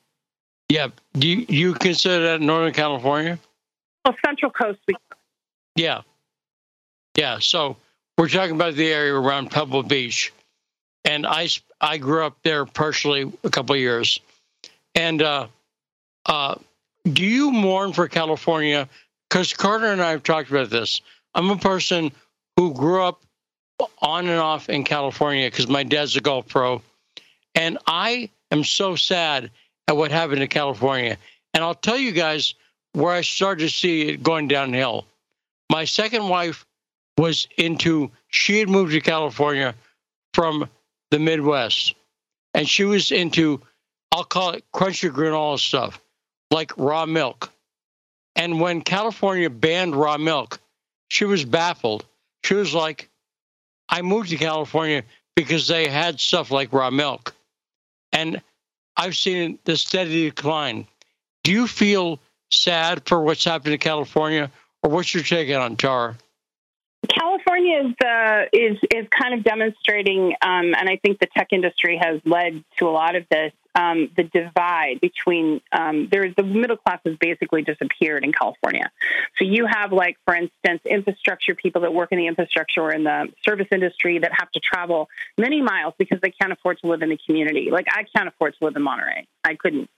Yeah. Do you, you consider that Northern California?
Well, Central Coast.
Yeah. Yeah. So we're talking about the area around Pebble Beach, and I I grew up there personally a couple years, and uh, uh, do you mourn for California? Because Carter and I have talked about this. I'm a person who grew up on and off in California because my dad's a golf pro. And I am so sad at what happened in California. And I'll tell you guys where I started to see it going downhill. My second wife was into, she had moved to California from the Midwest. And she was into, I'll call it crunchy granola stuff, like raw milk. And when California banned raw milk, she was baffled. She was like, I moved to California because they had stuff like raw milk. And I've seen the steady decline. Do you feel sad for what's happened in California, or what's your take on Tara?
California is uh, is is kind of demonstrating, um, and I think the tech industry has led to a lot of this um, the divide between um, there's the middle class has basically disappeared in California. So you have like, for instance, infrastructure people that work in the infrastructure or in the service industry that have to travel many miles because they can't afford to live in the community. Like I can't afford to live in Monterey. I couldn't.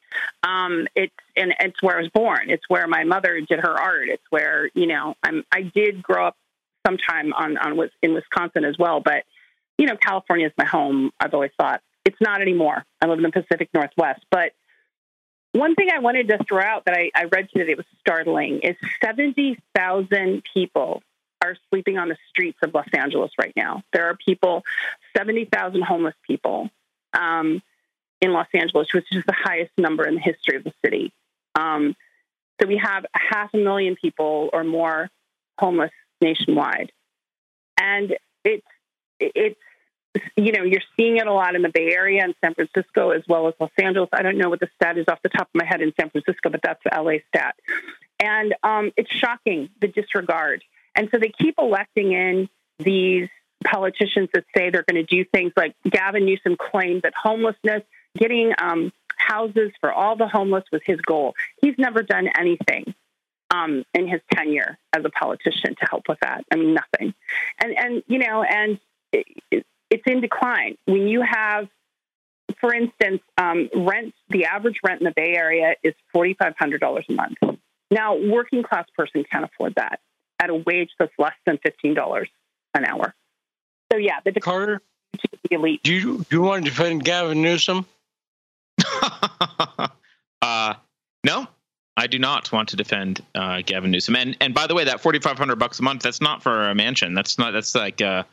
Um, it's and it's where I was born. It's where my mother did her art. It's where you know I'm. I did grow up sometime on on in Wisconsin as well, but you know California is my home. I've always thought it's not anymore. I live in the Pacific Northwest. But one thing I wanted to throw out that I, I read today that was startling is 70,000 people are sleeping on the streets of Los Angeles right now. There are people, 70,000 homeless people um, in Los Angeles, which is the highest number in the history of the city. Um, so we have half a million people or more homeless nationwide. And it's, it's you know, you're seeing it a lot in the Bay Area and San Francisco as well as Los Angeles. I don't know what the stat is off the top of my head in San Francisco, but that's the LA stat. And um, it's shocking the disregard. And so they keep electing in these politicians that say they're going to do things like Gavin Newsom claimed that homelessness, getting um, houses for all the homeless was his goal. He's never done anything um, in his tenure as a politician to help with that. I mean, nothing. And and you know, and it, it's in decline. When you have, for instance, um, rent, the average rent in the Bay Area is $4,500 a month. Now, working class person can't afford that at a wage that's less than $15 an hour. So, yeah, the
Carter, the elite. Do you, do you want to defend Gavin Newsom?
uh, no, I do not want to defend uh, Gavin Newsom. And and by the way, that forty five hundred bucks a month that's not for a mansion. That's not that's like uh,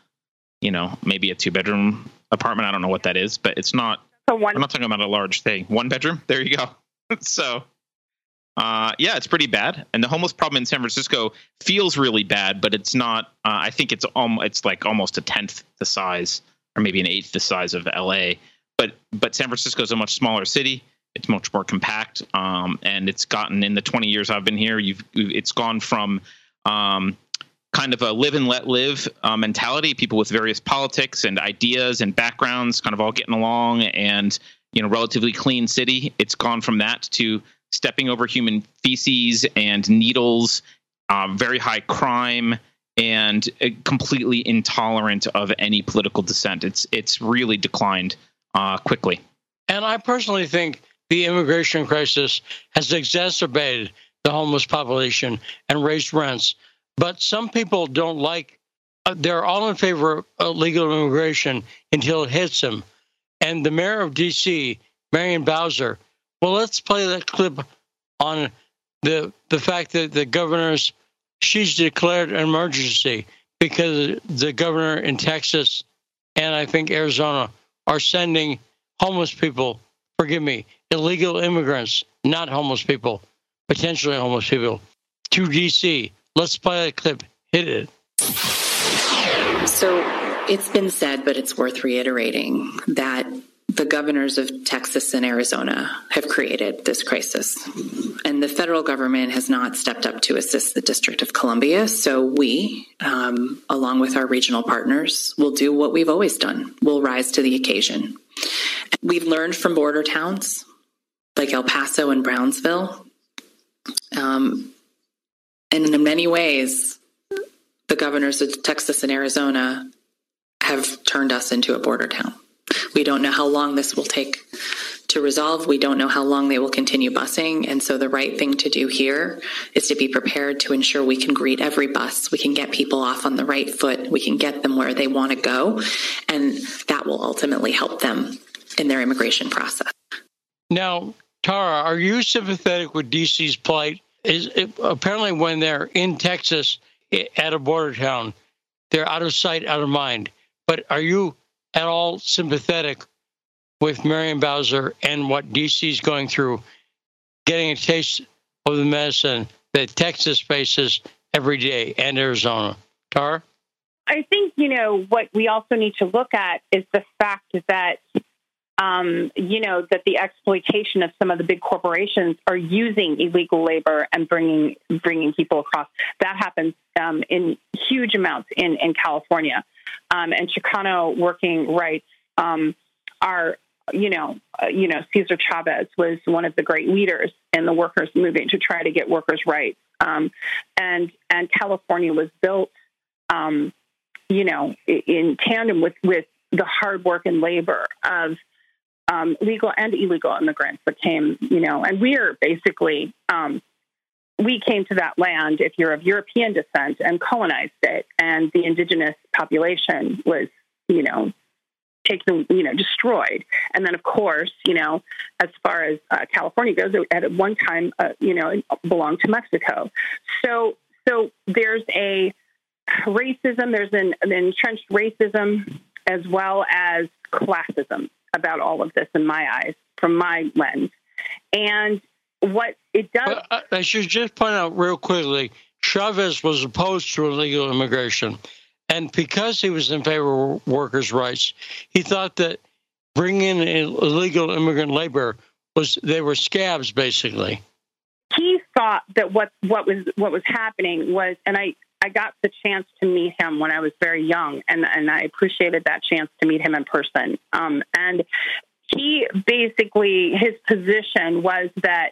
you know, maybe a two bedroom apartment. I don't know what that is, but it's not. So one, I'm not talking about a large thing. One bedroom. There you go. so, uh, yeah, it's pretty bad. And the homeless problem in San Francisco feels really bad, but it's not. Uh, I think it's um, it's like almost a tenth the size, or maybe an eighth the size of L.A. But but San Francisco is a much smaller city. It's much more compact, um, and it's gotten in the 20 years I've been here. You've it's gone from um, kind of a live and let live uh, mentality. People with various politics and ideas and backgrounds, kind of all getting along, and you know, relatively clean city. It's gone from that to stepping over human feces and needles, uh, very high crime, and uh, completely intolerant of any political dissent. It's it's really declined uh, quickly.
And I personally think the immigration crisis has exacerbated the homeless population and raised rents. But some people don't like, uh, they're all in favor of legal immigration until it hits them. And the mayor of D.C., Marion Bowser, well, let's play that clip on the the fact that the governor's she's declared an emergency because the governor in Texas and I think Arizona are sending homeless people, forgive me, illegal immigrants, not homeless people, potentially homeless people, to DC. Let's play that clip. Hit it.
So it's been said, but it's worth reiterating that the governors of Texas and Arizona have created this crisis. And the federal government has not stepped up to assist the District of Columbia. So we, um, along with our regional partners, will do what we've always done. We'll rise to the occasion. We've learned from border towns like El Paso and Brownsville. Um, and in many ways, the governors of Texas and Arizona have turned us into a border town. We don't know how long this will take to resolve. We don't know how long they will continue busing. And so the right thing to do here is to be prepared to ensure we can greet every bus. We can get people off on the right foot. We can get them where they want to go. And that will ultimately help them in their immigration process.
Now, Tara, are you sympathetic with DC's plight? Is it, apparently when they're in Texas at a border town, they're out of sight, out of mind. But are you at all sympathetic with Marion Bowser and what DC is going through, getting a taste of the medicine that Texas faces every day and Arizona. Tara?
I think, you know, what we also need to look at is the fact that, um, you know, that the exploitation of some of the big corporations are using illegal labor and bringing bringing people across. That happens um, in huge amounts in, in California um, and Chicano working rights um, are, you know, uh, you know, Cesar Chavez was one of the great leaders in the workers' movement to try to get workers' rights, um, and and California was built, um, you know, in tandem with with the hard work and labor of um, legal and illegal immigrants that came, you know, and we are basically um, we came to that land if you're of European descent and colonized it, and the indigenous population was, you know, taken, you know, destroyed. And then, of course, you know, as far as uh, California goes, it at one time, uh, you know, it belonged to Mexico. So, so there's a racism, there's an, an entrenched racism as well as classism about all of this in my eyes, from my lens. And what it does.
But uh, I should just point out real quickly Chavez was opposed to illegal immigration. And because he was in favor of workers' rights, he thought that bringing in illegal immigrant labor was they were scabs, basically.
He thought that what what was what was happening was, and I I got the chance to meet him when I was very young, and and I appreciated that chance to meet him in person. Um, and he basically his position was that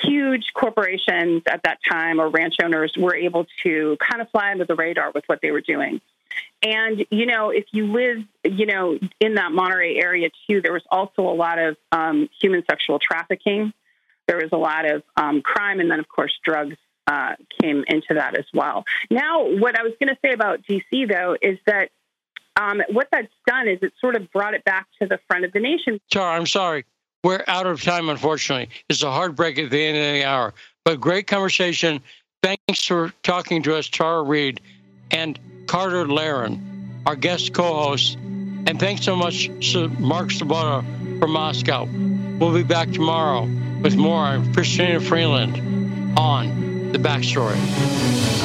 huge corporations at that time or ranch owners were able to kind of fly under the radar with what they were doing. And, you know, if you live, you know, in that Monterey area too, there was also a lot of um, human sexual trafficking. There was a lot of um, crime. And then, of course, drugs uh, came into that as well. Now, what I was going to say about DC, though, is that um, what that's done is it sort of brought it back to the front of the nation.
Tara, I'm sorry. We're out of time, unfortunately. It's a hard break at the end of the hour, but great conversation. Thanks for talking to us, Tara Reade and Carter Laren, our guest co host. And thanks so much to Mark Sleboda from Moscow. We'll be back tomorrow with more on Chrystia Freeland on The Backstory.